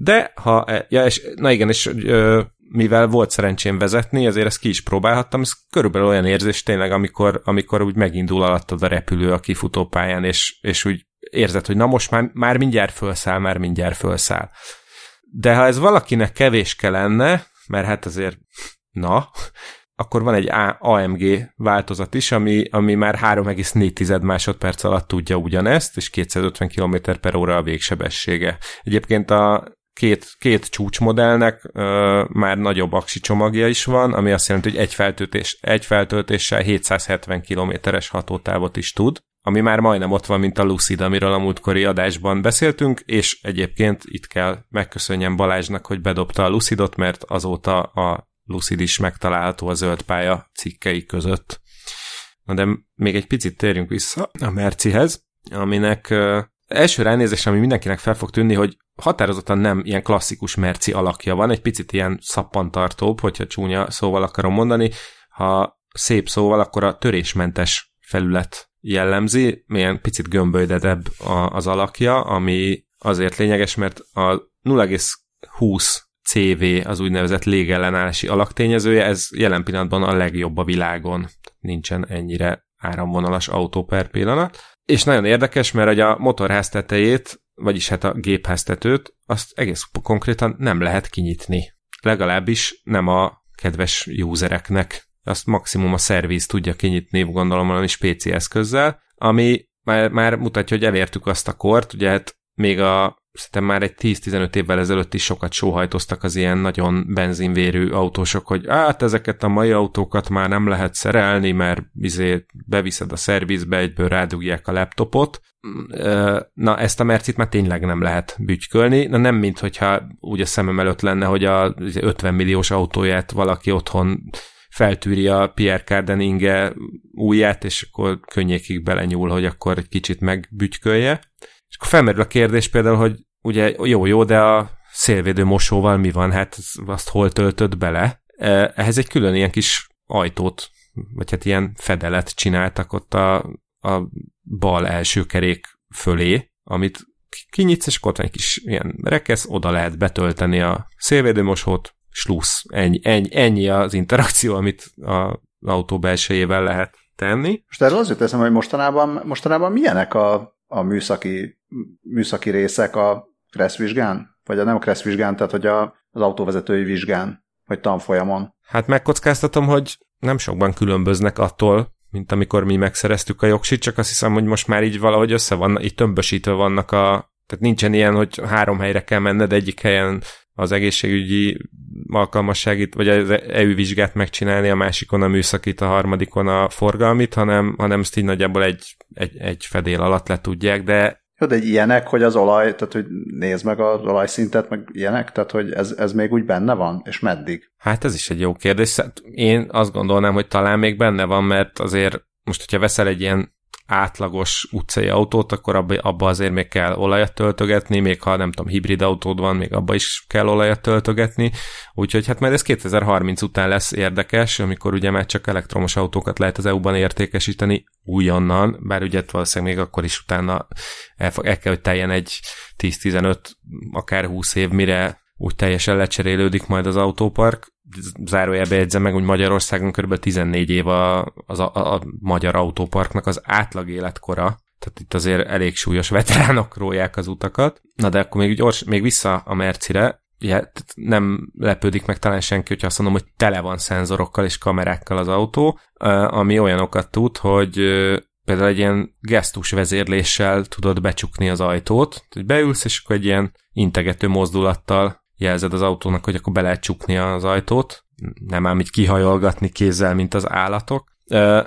De ha, ja, és, na igen, és ö, mivel volt szerencsém vezetni, azért ezt ki is próbálhattam, ez körülbelül olyan érzés tényleg, amikor, amikor úgy megindul alattad a repülő a kifutópályán, és, és úgy érzed, hogy na most már, már mindjárt felszáll, már mindjárt felszáll. De ha ez valakinek kevéske lenne, mert hát azért, na, akkor van egy AMG változat is, ami, ami már 3,4 másodperc alatt tudja ugyanezt, és 250 km per óra a végsebessége. Egyébként a két, két csúcsmodellnek uh, már nagyobb aksi csomagja is van, ami azt jelenti, hogy egy, feltöltés, egy feltöltéssel 770 kilométeres hatótávot is tud, ami már majdnem ott van, mint a Lucid, amiről a múltkori adásban beszéltünk, és egyébként itt kell megköszönjem Balázsnak, hogy bedobta a Lucidot, mert azóta a Lucid is megtalálható a zöld pálya cikkei között. Na de még egy picit térjünk vissza a Mercihez, aminek uh, első ránézés, ami mindenkinek fel fog tűnni, hogy határozottan nem ilyen klasszikus merci alakja van, egy picit ilyen szappantartóbb, hogyha csúnya szóval akarom mondani. Ha szép szóval, akkor a törésmentes felület jellemzi, milyen picit gömbölydedebb az alakja, ami azért lényeges, mert a 0,20 CV az úgynevezett légellenállási alaktényezője, ez jelen pillanatban a legjobb a világon. Nincsen ennyire áramvonalas autó per pillanat. És nagyon érdekes, mert a motorház tetejét, vagyis hát a gépháztetőt, azt egész konkrétan nem lehet kinyitni. Legalábbis nem a kedves usereknek. Azt maximum a szerviz tudja kinyitni, gondolom valami spéci eszközzel, ami már, már mutatja, hogy elértük azt a kort, ugye hát még a szerintem már egy 10-15 évvel ezelőtt is sokat sóhajtoztak az ilyen nagyon benzinvérű autósok, hogy hát ezeket a mai autókat már nem lehet szerelni, mert izé beviszed a szervizbe, egyből rádugják a laptopot. Na, ezt a mercit már tényleg nem lehet bütykölni. Na nem, mint hogyha úgy a szemem előtt lenne, hogy a 50 milliós autóját valaki otthon feltűri a Pierre Cardeninge újját, és akkor könnyékig belenyúl, hogy akkor egy kicsit megbütykölje. És akkor felmerül a kérdés például, hogy ugye jó-jó, de a szélvédő mosóval mi van? Hát azt hol töltött bele? E, ehhez egy külön ilyen kis ajtót, vagy hát ilyen fedelet csináltak ott a, a bal első kerék fölé, amit kinyitsz, és akkor ott van egy kis ilyen rekesz, oda lehet betölteni a szélvédőmosót, slusz, ennyi, ennyi, ennyi az interakció, amit az autó belsejével lehet tenni. Most erről az jut eszem, hogy mostanában, mostanában milyenek a, a műszaki, műszaki részek a Kressz vizsgán? Vagy a nem a Kressz vizsgán, tehát hogy a, az autóvezetői vizsgán, vagy tanfolyamon? Hát megkockáztatom, hogy nem sokban különböznek attól, mint amikor mi megszereztük a jogsit, csak azt hiszem, hogy most már így valahogy össze van, így tömbösítve vannak a, tehát nincsen ilyen, hogy három helyre kell menned, egyik helyen az egészségügyi alkalmasságit, vagy az EU vizsgát megcsinálni, a másikon a műszakit, a harmadikon a forgalmit, hanem, hanem ezt így nagyjából egy, egy, egy fedél alatt le tudják, de Jó, de ilyenek, hogy az olaj, tehát hogy nézd meg az olajszintet, meg ilyenek, tehát hogy ez, ez még úgy benne van, és meddig? Hát ez is egy jó kérdés. Én azt gondolnám, hogy talán még benne van, mert azért most, hogyha veszel egy ilyen átlagos utcai autót, akkor abba, abba azért még kell olajat töltögetni, még ha nem tudom, hibrid autód van, még abba is kell olajat töltögetni, úgyhogy hát majd ez 2030 után lesz érdekes, amikor ugye már csak elektromos autókat lehet az EU-ban értékesíteni újonnan, bár ugye valószínűleg még akkor is utána el, el kell, hogy teljen egy 10-15, akár 20 év, mire úgy teljesen lecserélődik majd az autópark. Zárójelbe jegyzem meg, hogy Magyarországon kb. 14 év a, a, a, a magyar autóparknak az átlag életkora, tehát itt azért elég súlyos veteránok rólják az utakat. Na de akkor még, gyors, még vissza a Mercire, ja, nem lepődik meg talán senki, hogyha azt mondom, hogy tele van szenzorokkal és kamerákkal az autó, ami olyanokat tud, hogy például egy ilyen gesztus vezérléssel tudod becsukni az ajtót, hogy beülsz, és akkor egy ilyen integető mozdulattal jelzed az autónak, hogy akkor be lehet csukni az ajtót, nem ám így kihajolgatni kézzel, mint az állatok.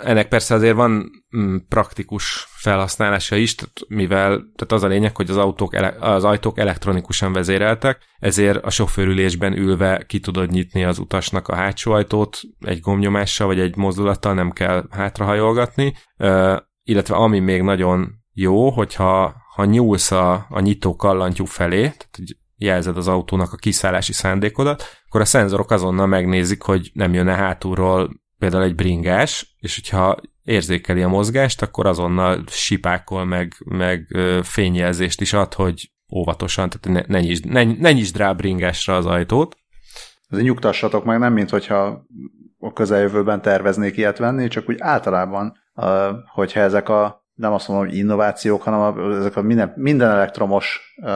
Ennek persze azért van mm, praktikus felhasználása is, mivel tehát az a lényeg, hogy az, autók, az ajtók elektronikusan vezéreltek, ezért a sofőrülésben ülve ki tudod nyitni az utasnak a hátsó ajtót egy gomnyomással vagy egy mozdulattal, nem kell hátrahajolgatni, illetve ami még nagyon jó, hogyha ha nyúlsz a, a nyitó kallantyú felé, tehát jelzed az autónak a kiszállási szándékodat, akkor a szenzorok azonnal megnézik, hogy nem jön-e hátulról például egy bringás, és hogyha érzékeli a mozgást, akkor azonnal sipákol, meg, meg fényjelzést is ad, hogy óvatosan, tehát ne, ne, nyisd, ne, ne nyisd rá bringásra az ajtót. Ez nyugtassatok meg, nem mint hogyha a közeljövőben terveznék ilyet venni, csak úgy általában, hogyha ezek a nem azt mondom, hogy innovációk, hanem ezek a minden, minden elektromos uh,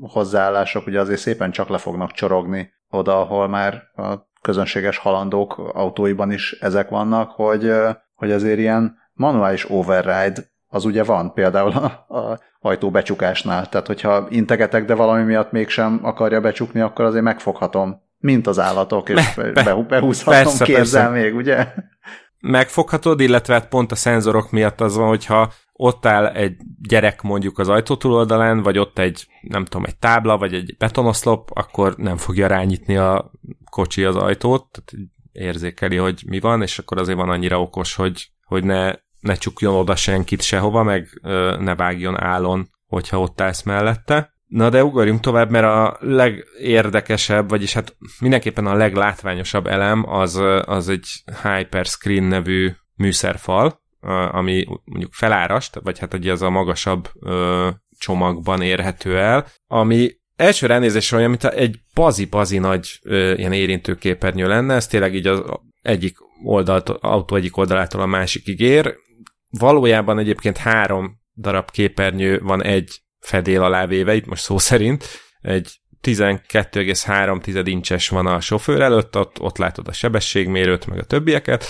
hozzáállások ugye azért szépen csak le fognak csorogni oda, ahol már a közönséges halandók autóiban is ezek vannak, hogy, uh, hogy azért ilyen manuális override az ugye van például a, a ajtóbecsukásnál. Tehát, hogyha integetek, de valami miatt mégsem akarja becsukni, akkor azért megfoghatom, mint az állatok, és be, be, behúzhatom persze, kézzel persze. még, ugye? megfoghatod, illetve hát pont a szenzorok miatt az van, hogyha ott áll egy gyerek mondjuk az ajtó túloldalán, vagy ott egy, nem tudom, egy tábla, vagy egy betonoszlop, akkor nem fogja rányitni a kocsi az ajtót, tehát érzékeli, hogy mi van, és akkor azért van annyira okos, hogy, hogy ne, ne csukjon oda senkit sehova, meg ö, ne vágjon állon, hogyha ott állsz mellette. Na de ugorjunk tovább, mert a legérdekesebb, vagyis hát mindenképpen a leglátványosabb elem az, az egy Hyperscreen nevű műszerfal, ami mondjuk felárast, vagy hát ugye az a magasabb csomagban érhető el, ami első ránézésre olyan, mint egy pazi-pazi nagy ö, ilyen érintőképernyő lenne, ez tényleg így az egyik oldalt, autó egyik oldalától a másikig ér. Valójában egyébként három darab képernyő van egy fedél alá véve, itt most szó szerint, egy 12,3 incses van a sofőr előtt, ott, ott látod a sebességmérőt, meg a többieket,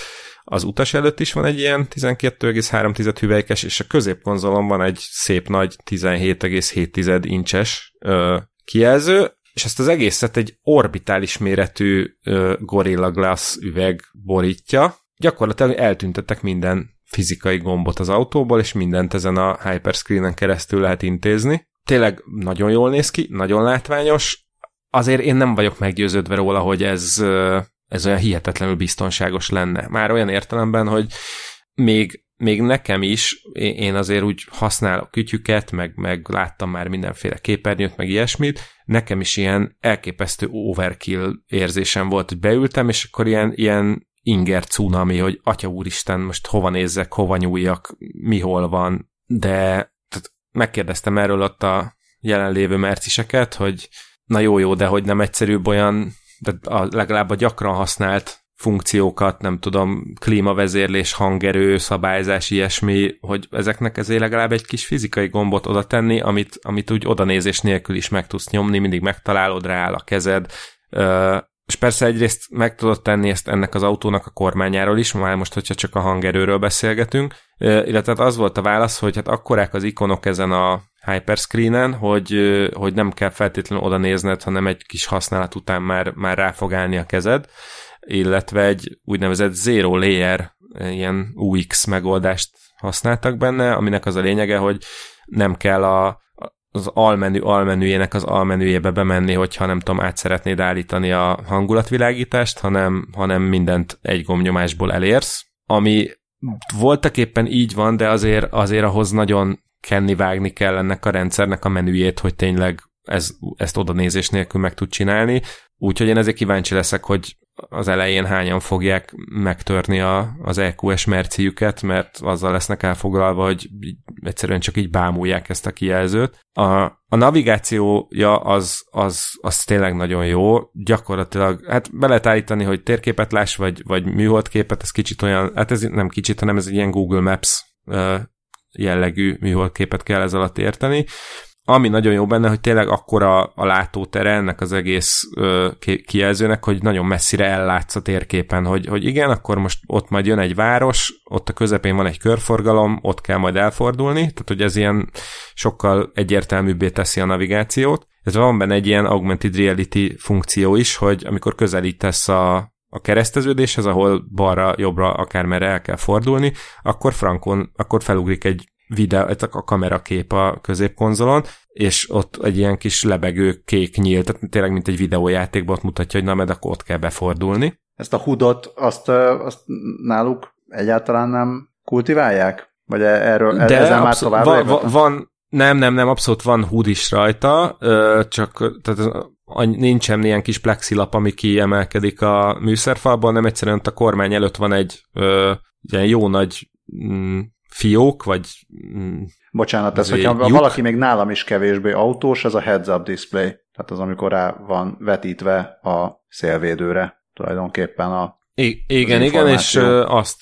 az utas előtt is van egy ilyen 12,3 hüvelykes, és a középkonzolon van egy szép nagy 17,7 incses ö, kijelző, és ezt az egészet egy orbitális méretű ö, Gorilla Glass üveg borítja. Gyakorlatilag eltüntettek minden fizikai gombot az autóból, és mindent ezen a hyperscreenen keresztül lehet intézni. Tényleg nagyon jól néz ki, nagyon látványos. Azért én nem vagyok meggyőződve róla, hogy ez ez olyan hihetetlenül biztonságos lenne. Már olyan értelemben, hogy még, még nekem is, én azért úgy használok kütyüket, meg, meg láttam már mindenféle képernyőt, meg ilyesmit, nekem is ilyen elképesztő overkill érzésem volt, hogy beültem, és akkor ilyen, ilyen inger cunami, hogy atya úristen, most hova nézzek, hova nyúljak, mi hol van, de tehát megkérdeztem erről ott a jelenlévő merciseket, hogy na jó, jó, de hogy nem egyszerűbb olyan de a, legalább a gyakran használt funkciókat, nem tudom, klímavezérlés, hangerő, szabályzás, ilyesmi, hogy ezeknek ezért legalább egy kis fizikai gombot oda tenni, amit, amit úgy odanézés nélkül is meg tudsz nyomni, mindig megtalálod rá a kezed, és persze egyrészt meg tudod tenni ezt ennek az autónak a kormányáról is, már most, hogyha csak a hangerőről beszélgetünk, illetve az volt a válasz, hogy hát akkorák az ikonok ezen a hyperscreenen, hogy, hogy nem kell feltétlenül oda nézned, hanem egy kis használat után már, már rá fog állni a kezed, illetve egy úgynevezett zero layer ilyen UX megoldást használtak benne, aminek az a lényege, hogy nem kell a, az almenü almenüjének az almenüjébe bemenni, hogyha nem tudom, át szeretnéd állítani a hangulatvilágítást, hanem, hanem mindent egy gombnyomásból elérsz, ami voltak éppen így van, de azért, azért ahhoz nagyon kenni vágni kell ennek a rendszernek a menüjét, hogy tényleg ez, ezt oda nézés nélkül meg tud csinálni. Úgyhogy én ezért kíváncsi leszek, hogy az elején hányan fogják megtörni a, az EQS merciüket, mert azzal lesznek elfoglalva, hogy egyszerűen csak így bámulják ezt a kijelzőt. A, a navigációja az, az, az tényleg nagyon jó, gyakorlatilag, hát be lehet állítani, hogy térképet láss, vagy, vagy műholdképet, ez kicsit olyan, hát ez nem kicsit, hanem ez egy ilyen Google Maps jellegű műholdképet kell ez alatt érteni, ami nagyon jó benne, hogy tényleg akkora a látótere ennek az egész ö, kijelzőnek, hogy nagyon messzire ellátsz a térképen, hogy, hogy igen, akkor most ott majd jön egy város, ott a közepén van egy körforgalom, ott kell majd elfordulni, tehát hogy ez ilyen sokkal egyértelműbbé teszi a navigációt. Ez van benne egy ilyen augmented reality funkció is, hogy amikor közelítesz a, a kereszteződéshez, ahol balra, jobbra, akármerre el kell fordulni, akkor frankon, akkor felugrik egy videó, a kamerakép a középkonzolon, és ott egy ilyen kis lebegő kék nyílt, tehát tényleg mint egy videójátékban ott mutatja, hogy na, mert akkor ott kell befordulni. Ezt a hudot, azt, azt náluk egyáltalán nem kultiválják? Vagy e- erről De ezzel már tovább van, van, van, nem, nem, nem, abszolút van húd is rajta, csak tehát nincsen ilyen kis plexilap, ami kiemelkedik a műszerfalban, nem egyszerűen a kormány előtt van egy ilyen jó nagy mm, fiók, vagy... Mm, Bocsánat, ez, hogyha lyuk. valaki még nálam is kevésbé autós, ez a heads-up display. Tehát az, amikor rá van vetítve a szélvédőre tulajdonképpen a I- Igen, igen, és azt,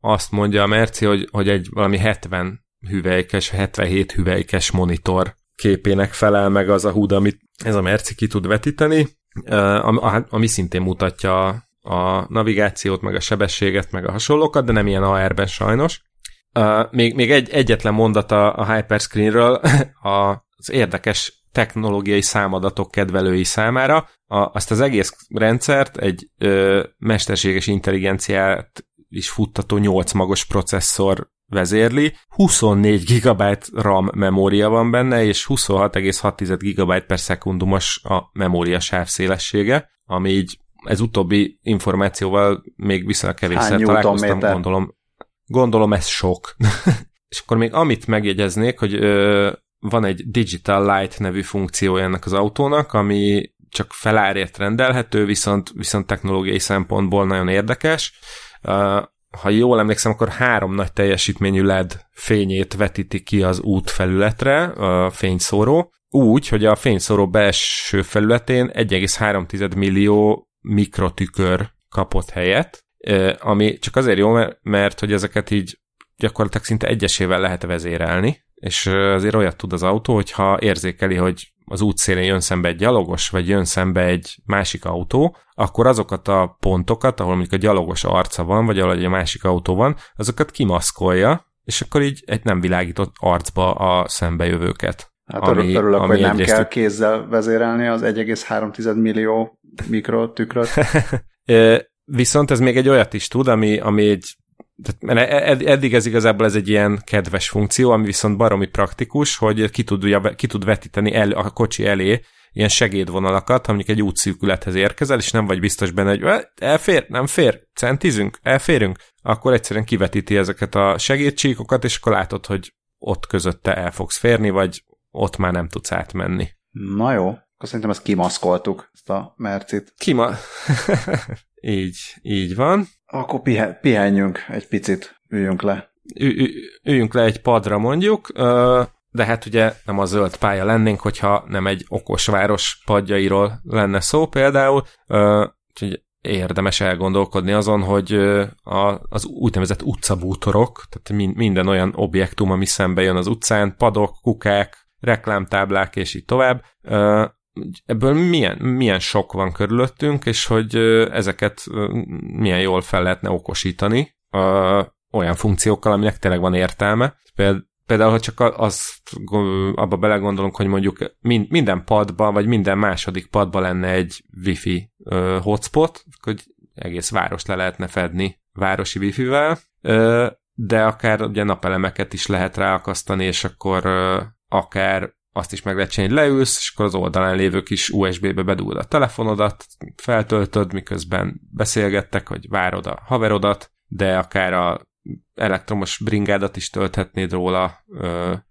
azt mondja a Merci, hogy, hogy egy valami 70 hüvelykes, 77 hüvelykes monitor képének felel meg az a húd, amit ez a Merci ki tud vetíteni, ami, ami szintén mutatja a navigációt, meg a sebességet, meg a hasonlókat, de nem ilyen AR-ben sajnos. Még, még egy, egyetlen mondat a, Hyperscreenről, az érdekes technológiai számadatok kedvelői számára. A, azt az egész rendszert egy ö, mesterséges intelligenciát is futtató 8 magos processzor vezérli, 24 GB RAM memória van benne, és 26,6 GB per szekundumos a memória sávszélessége, ami így ez utóbbi információval még viszonylag kevésszer találkoztam, gondolom Gondolom ez sok. és akkor még amit megjegyeznék, hogy ö, van egy Digital Light nevű funkciója ennek az autónak, ami csak felárért rendelhető, viszont, viszont technológiai szempontból nagyon érdekes. Uh, ha jól emlékszem, akkor három nagy teljesítményű LED fényét vetíti ki az út felületre, a fényszóró, úgy, hogy a fényszóró belső felületén 1,3 millió mikrotükör kapott helyet, ami csak azért jó, mert, mert hogy ezeket így gyakorlatilag szinte egyesével lehet vezérelni, és azért olyat tud az autó, hogyha érzékeli, hogy az útszélén jön szembe egy gyalogos, vagy jön szembe egy másik autó, akkor azokat a pontokat, ahol mondjuk a gyalogos arca van, vagy ahol egy másik autó van, azokat kimaszkolja, és akkor így egy nem világított arcba a szembejövőket. Hát ami, örülök, ami hogy nem kell kézzel vezérelni az 1,3 millió mikrotükröt. Viszont ez még egy olyat is tud, ami, ami egy tehát eddig ez igazából ez egy ilyen kedves funkció, ami viszont baromi praktikus, hogy ki tud, ki tud vetíteni el, a kocsi elé ilyen segédvonalakat, ha mondjuk egy útszűkülethez érkezel, és nem vagy biztos benne, hogy elfér, nem fér, centizünk, elférünk, akkor egyszerűen kivetíti ezeket a segédcsíkokat, és akkor látod, hogy ott közötte el fogsz férni, vagy ott már nem tudsz átmenni. Na jó, akkor szerintem ezt kimaszkoltuk, ezt a mercit. Kima... így, így van. Akkor pihe, pihenjünk egy picit, üljünk le. Ü, üljünk le egy padra mondjuk, de hát ugye nem a zöld pálya lennénk, hogyha nem egy okos város padjairól lenne szó például, úgyhogy érdemes elgondolkodni azon, hogy a, az úgynevezett utcabútorok, tehát minden olyan objektum, ami szembe jön az utcán, padok, kukák, reklámtáblák és így tovább, ebből milyen, milyen sok van körülöttünk, és hogy ezeket milyen jól fel lehetne okosítani olyan funkciókkal, aminek tényleg van értelme. Például, ha csak azt abba belegondolunk, hogy mondjuk minden padba, vagy minden második padba lenne egy wifi hotspot, hogy egész város le lehetne fedni városi wifi-vel, de akár ugye napelemeket is lehet ráakasztani, és akkor akár azt is meg lehet csinálni, hogy leülsz, és akkor az oldalán lévő kis USB-be bedugod a telefonodat, feltöltöd, miközben beszélgettek, vagy várod a haverodat, de akár a elektromos bringádat is tölthetnéd róla,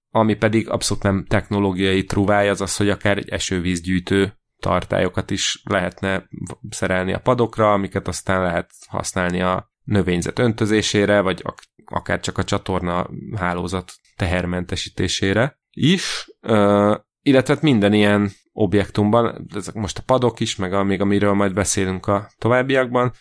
ami pedig abszolút nem technológiai truváj, az az, hogy akár egy esővízgyűjtő tartályokat is lehetne szerelni a padokra, amiket aztán lehet használni a növényzet öntözésére, vagy akár csak a csatorna hálózat tehermentesítésére is, illetve hát minden ilyen objektumban, ezek most a padok is, meg a, még amiről majd beszélünk a továbbiakban,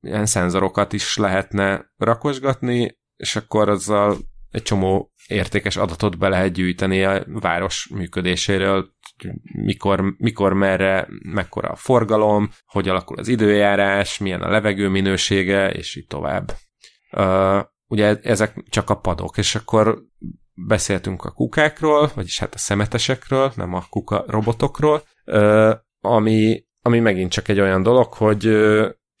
ilyen szenzorokat is lehetne rakosgatni, és akkor azzal egy csomó értékes adatot be lehet gyűjteni a város működéséről, mikor, mikor merre, mekkora a forgalom, hogy alakul az időjárás, milyen a levegő minősége, és így tovább. Ugye ezek csak a padok, és akkor beszéltünk a kukákról, vagyis hát a szemetesekről, nem a kuka robotokról, ami, ami megint csak egy olyan dolog, hogy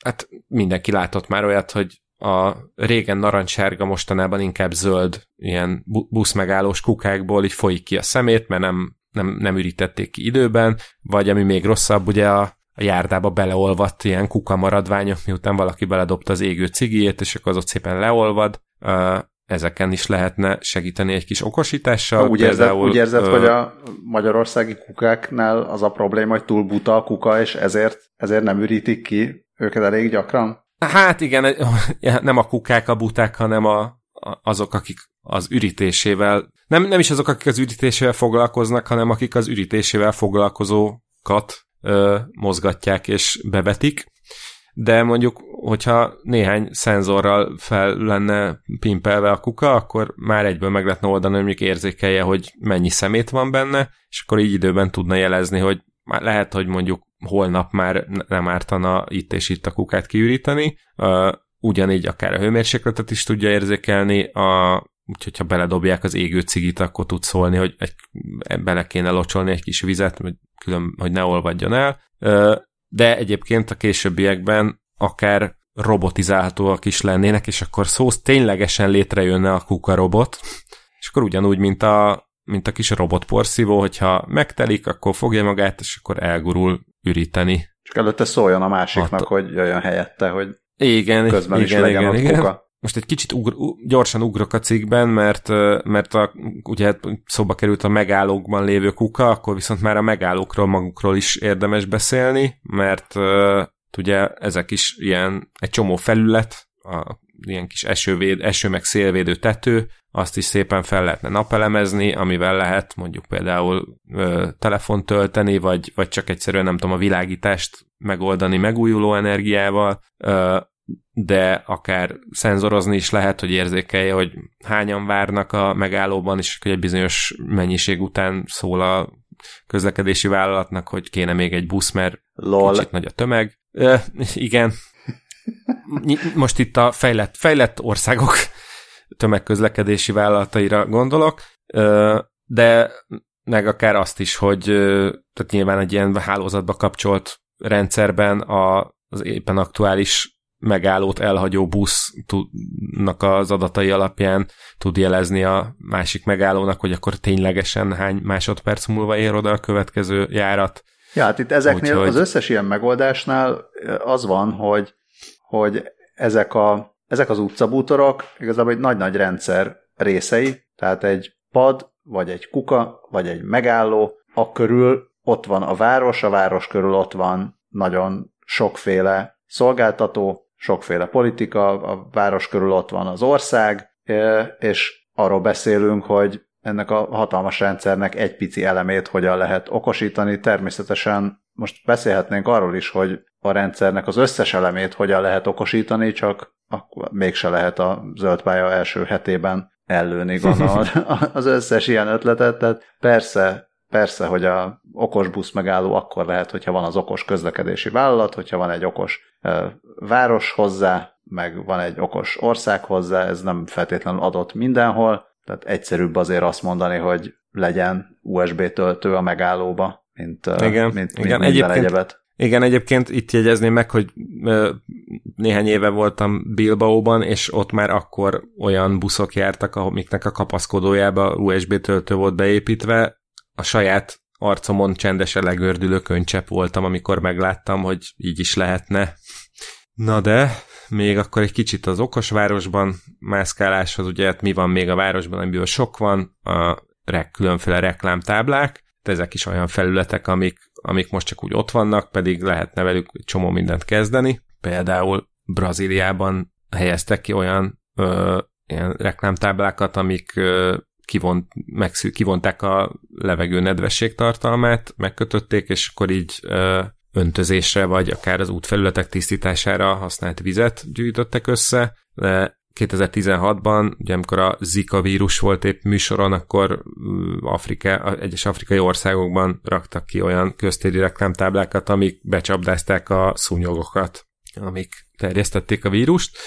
hát mindenki látott már olyat, hogy a régen narancssárga, mostanában inkább zöld ilyen buszmegállós kukákból így folyik ki a szemét, mert nem, nem, nem ürítették ki időben, vagy ami még rosszabb, ugye a, a járdába beleolvadt ilyen kuka maradványok, miután valaki beledobta az égő cigijét, és akkor az ott szépen leolvad. Ezeken is lehetne segíteni egy kis okosítással. Úgy érzed, úgy érzed ö... hogy a magyarországi kukáknál az a probléma, hogy túl buta a kuka, és ezért, ezért nem ürítik ki őket elég gyakran? Hát igen, nem a kukák a buták, hanem a, azok, akik az ürítésével, nem, nem is azok, akik az ürítésével foglalkoznak, hanem akik az ürítésével foglalkozókat ö, mozgatják és bevetik. De mondjuk, hogyha néhány szenzorral fel lenne pimpelve a kuka, akkor már egyből meg lehetne oldani, hogy mondjuk érzékelje, hogy mennyi szemét van benne, és akkor így időben tudna jelezni, hogy már lehet, hogy mondjuk holnap már nem ártana itt és itt a kukát kiüríteni, ugyanígy akár a hőmérsékletet is tudja érzékelni, a, úgyhogy ha beledobják az égő cigit, akkor tud szólni, hogy egy, bele kéne locsolni egy kis vizet, hogy, külön, hogy ne olvadjon el. De egyébként a későbbiekben akár robotizálhatóak is lennének, és akkor szó ténylegesen létrejönne a kuka robot, és akkor ugyanúgy, mint a, mint a kis robotporszívó, hogyha megtelik, akkor fogja magát, és akkor elgurul üríteni. Csak előtte szóljon a másiknak, Hat... hogy jöjjön helyette, hogy igen, közben igen, is legyen igen, ott igen. Kuka. Most egy kicsit ugr, gyorsan ugrok a cikkben, mert, mert a, ugye hát szóba került a megállókban lévő kuka, akkor viszont már a megállókról magukról is érdemes beszélni, mert ugye ezek is ilyen egy csomó felület, a, ilyen kis esővéd, eső meg szélvédő tető, azt is szépen fel lehetne napelemezni, amivel lehet mondjuk például ö, telefont tölteni, vagy, vagy csak egyszerűen nem tudom, a világítást megoldani megújuló energiával, ö, de akár szenzorozni is lehet, hogy érzékelje, hogy hányan várnak a megállóban, és hogy egy bizonyos mennyiség után szól a közlekedési vállalatnak, hogy kéne még egy busz, mert Lol. kicsit nagy a tömeg. Ö, igen. Most itt a fejlett, fejlett országok tömegközlekedési vállalataira gondolok, de meg akár azt is, hogy tehát nyilván egy ilyen hálózatba kapcsolt rendszerben a, az éppen aktuális megállót elhagyó busznak az adatai alapján tud jelezni a másik megállónak, hogy akkor ténylegesen hány másodperc múlva ér oda a következő járat. Ja, hát itt ezeknél Úgyhogy... az összes ilyen megoldásnál az van, hogy, hogy ezek a ezek az utcabútorok igazából egy nagy-nagy rendszer részei, tehát egy pad, vagy egy kuka, vagy egy megálló, a körül ott van a város, a város körül ott van nagyon sokféle szolgáltató, sokféle politika, a város körül ott van az ország, és arról beszélünk, hogy ennek a hatalmas rendszernek egy pici elemét hogyan lehet okosítani. Természetesen most beszélhetnénk arról is, hogy a rendszernek az összes elemét hogyan lehet okosítani, csak akkor mégse lehet a zöld pálya első hetében ellőni, gondolom, az összes ilyen ötletet. Tehát persze, persze, hogy a okos busz megálló akkor lehet, hogyha van az okos közlekedési vállalat, hogyha van egy okos város hozzá, meg van egy okos ország hozzá, ez nem feltétlenül adott mindenhol, tehát egyszerűbb azért azt mondani, hogy legyen USB töltő a megállóba, mint, igen, mint, mint igen. minden Egyébként, egyebet. Igen, egyébként itt jegyezném meg, hogy néhány éve voltam Bilbaóban, és ott már akkor olyan buszok jártak, amiknek a kapaszkodójába USB töltő volt beépítve, a saját arcomon csendesen legördülő könycsepp voltam, amikor megláttam, hogy így is lehetne. Na de, még akkor egy kicsit az okosvárosban mászkáláshoz, ugye hát mi van még a városban, amiből sok van, a rek, különféle reklámtáblák, de ezek is olyan felületek, amik, amik most csak úgy ott vannak, pedig lehetne velük csomó mindent kezdeni. Például Brazíliában helyeztek ki olyan ö, ilyen reklámtáblákat, amik ö, kivont, megszű, kivonták a levegő nedvesség tartalmát, megkötötték, és akkor így ö, öntözésre, vagy akár az útfelületek tisztítására használt vizet gyűjtöttek össze, de 2016-ban, ugye amikor a Zika vírus volt épp műsoron, akkor Afrika, egyes afrikai országokban raktak ki olyan köztéri reklámtáblákat, amik becsapdázták a szúnyogokat, amik terjesztették a vírust.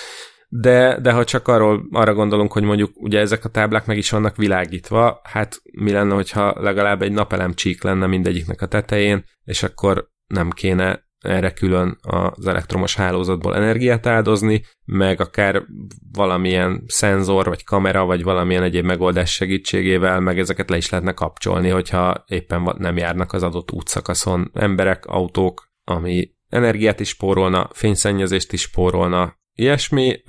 De, de ha csak arról, arra gondolunk, hogy mondjuk ugye ezek a táblák meg is vannak világítva, hát mi lenne, hogyha legalább egy napelem csík lenne mindegyiknek a tetején, és akkor nem kéne erre külön az elektromos hálózatból energiát áldozni, meg akár valamilyen szenzor, vagy kamera, vagy valamilyen egyéb megoldás segítségével, meg ezeket le is lehetne kapcsolni, hogyha éppen nem járnak az adott útszakaszon emberek, autók, ami energiát is spórolna, fényszennyezést is spórolna, ilyesmi,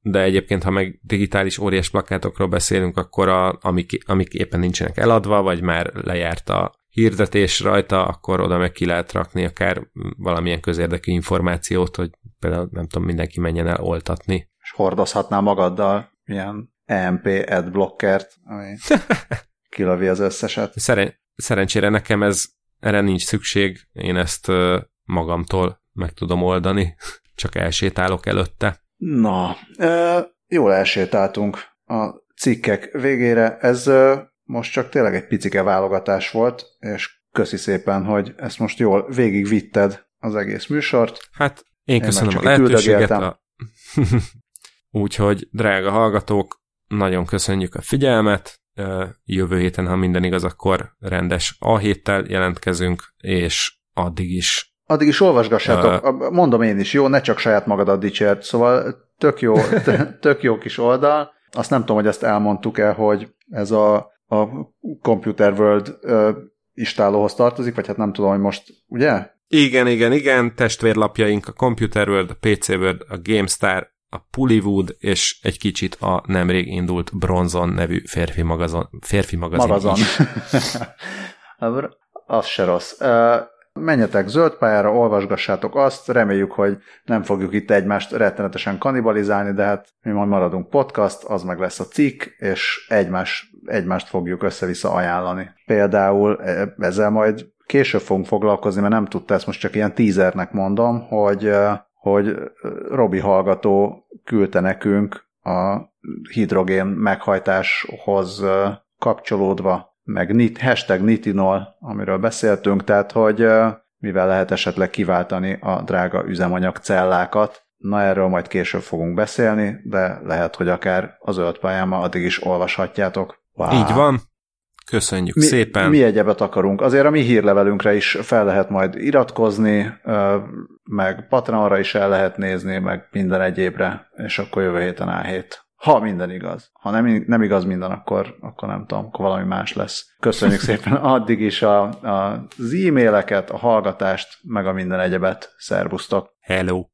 de egyébként, ha meg digitális óriás plakátokról beszélünk, akkor a, amik, amik éppen nincsenek eladva, vagy már lejárt a hirdetés rajta, akkor oda meg ki lehet rakni akár valamilyen közérdekű információt, hogy például nem tudom, mindenki menjen el oltatni. És hordozhatná magaddal ilyen EMP adblockert, ami kilövi az összeset. Szeren- szerencsére nekem ez erre nincs szükség, én ezt magamtól meg tudom oldani, csak elsétálok előtte. Na, jól elsétáltunk a cikkek végére. Ez most csak tényleg egy picike válogatás volt, és köszi szépen, hogy ezt most jól végigvitted az egész műsort. Hát én köszönöm én a lehetőséget. A... Úgyhogy, drága hallgatók, nagyon köszönjük a figyelmet. Jövő héten, ha minden igaz, akkor rendes a héttel jelentkezünk, és addig is Addig is olvasgassátok, uh, mondom én is, jó, ne csak saját magadat dicsért, szóval tök jó, tök jó kis oldal. Azt nem tudom, hogy ezt elmondtuk-e, hogy ez a a Computer World istálóhoz tartozik, vagy hát nem tudom, hogy most, ugye? Igen, igen, igen, testvérlapjaink a Computer World, a PC World, a GameStar, a Pullywood, és egy kicsit a nemrég indult Bronzon nevű férfi magazon, férfi magazin Magazon. is. az se rossz. Menjetek zöld pályára, olvasgassátok azt, reméljük, hogy nem fogjuk itt egymást rettenetesen kanibalizálni, de hát mi majd maradunk podcast, az meg lesz a cikk, és egymás, egymást fogjuk össze-vissza ajánlani. Például e, ezzel majd később fogunk foglalkozni, mert nem tudta, ezt most csak ilyen teasernek mondom, hogy, e, hogy Robi hallgató küldte nekünk a hidrogén meghajtáshoz e, kapcsolódva meg nit, hashtag nitinol, amiről beszéltünk, tehát hogy mivel lehet esetleg kiváltani a drága üzemanyag cellákat. Na erről majd később fogunk beszélni, de lehet, hogy akár a zöld pályáma addig is olvashatjátok. Wow. Így van. Köszönjük mi, szépen. Mi egyebet akarunk. Azért a mi hírlevelünkre is fel lehet majd iratkozni, meg Patreonra is el lehet nézni, meg minden egyébre, és akkor jövő héten A7. Ha minden igaz. Ha nem, nem igaz minden, akkor, akkor nem tudom, akkor valami más lesz. Köszönjük szépen addig is a, a, az e-maileket, a hallgatást, meg a minden egyebet. Szervusztok! Hello!